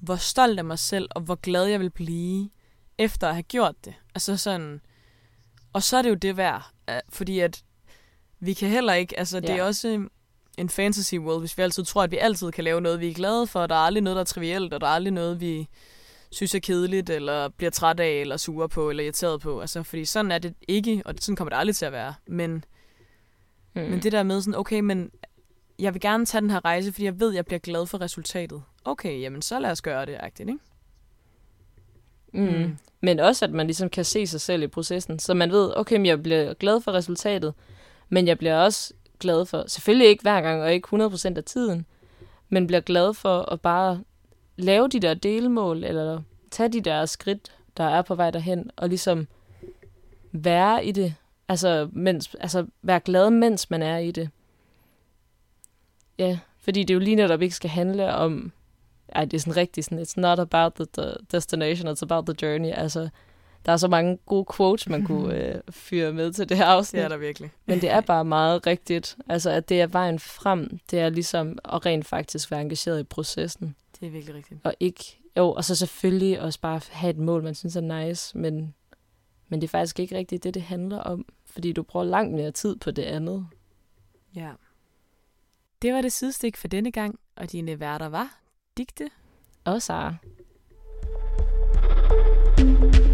hvor stolt af mig selv, og hvor glad jeg vil blive, efter at have gjort det. Altså sådan... Og så er det jo det værd, fordi at vi kan heller ikke... Altså, det ja. er også en fantasy world, hvis vi altid tror, at vi altid kan lave noget, vi er glade for. Der er aldrig noget, der er trivielt, og der er aldrig noget, vi synes er kedeligt, eller bliver træt af, eller sure på, eller irriteret på. Altså, fordi sådan er det ikke, og sådan kommer det aldrig til at være. Men, mm. men det der med sådan, okay, men jeg vil gerne tage den her rejse, fordi jeg ved, at jeg bliver glad for resultatet. Okay, jamen så lad os gøre det, agtigt, ikke? Mm. Mm. Men også, at man ligesom kan se sig selv i processen. Så man ved, okay, jeg bliver glad for resultatet, men jeg bliver også glad for, selvfølgelig ikke hver gang, og ikke 100% af tiden, men bliver glad for at bare lave de der delmål, eller tage de der skridt, der er på vej derhen, og ligesom være i det. Altså, mens, altså være glad, mens man er i det. Ja, fordi det jo lige netop ikke skal handle om, ej, det er sådan rigtigt sådan, it's not about the, the destination, it's about the journey. Altså, der er så mange gode quotes, man kunne [laughs] øh, fyre med til det her afsnit. Det er der virkelig. Men det er bare meget rigtigt. Altså, at det er vejen frem. Det er ligesom at rent faktisk være engageret i processen. Det er virkelig rigtigt. Og ikke, jo, og så selvfølgelig også bare have et mål, man synes er nice, men, men det er faktisk ikke rigtigt det, det handler om. Fordi du bruger langt mere tid på det andet. Ja. Det var det sidestik for denne gang, og dine værter var Digte og Sara. thank you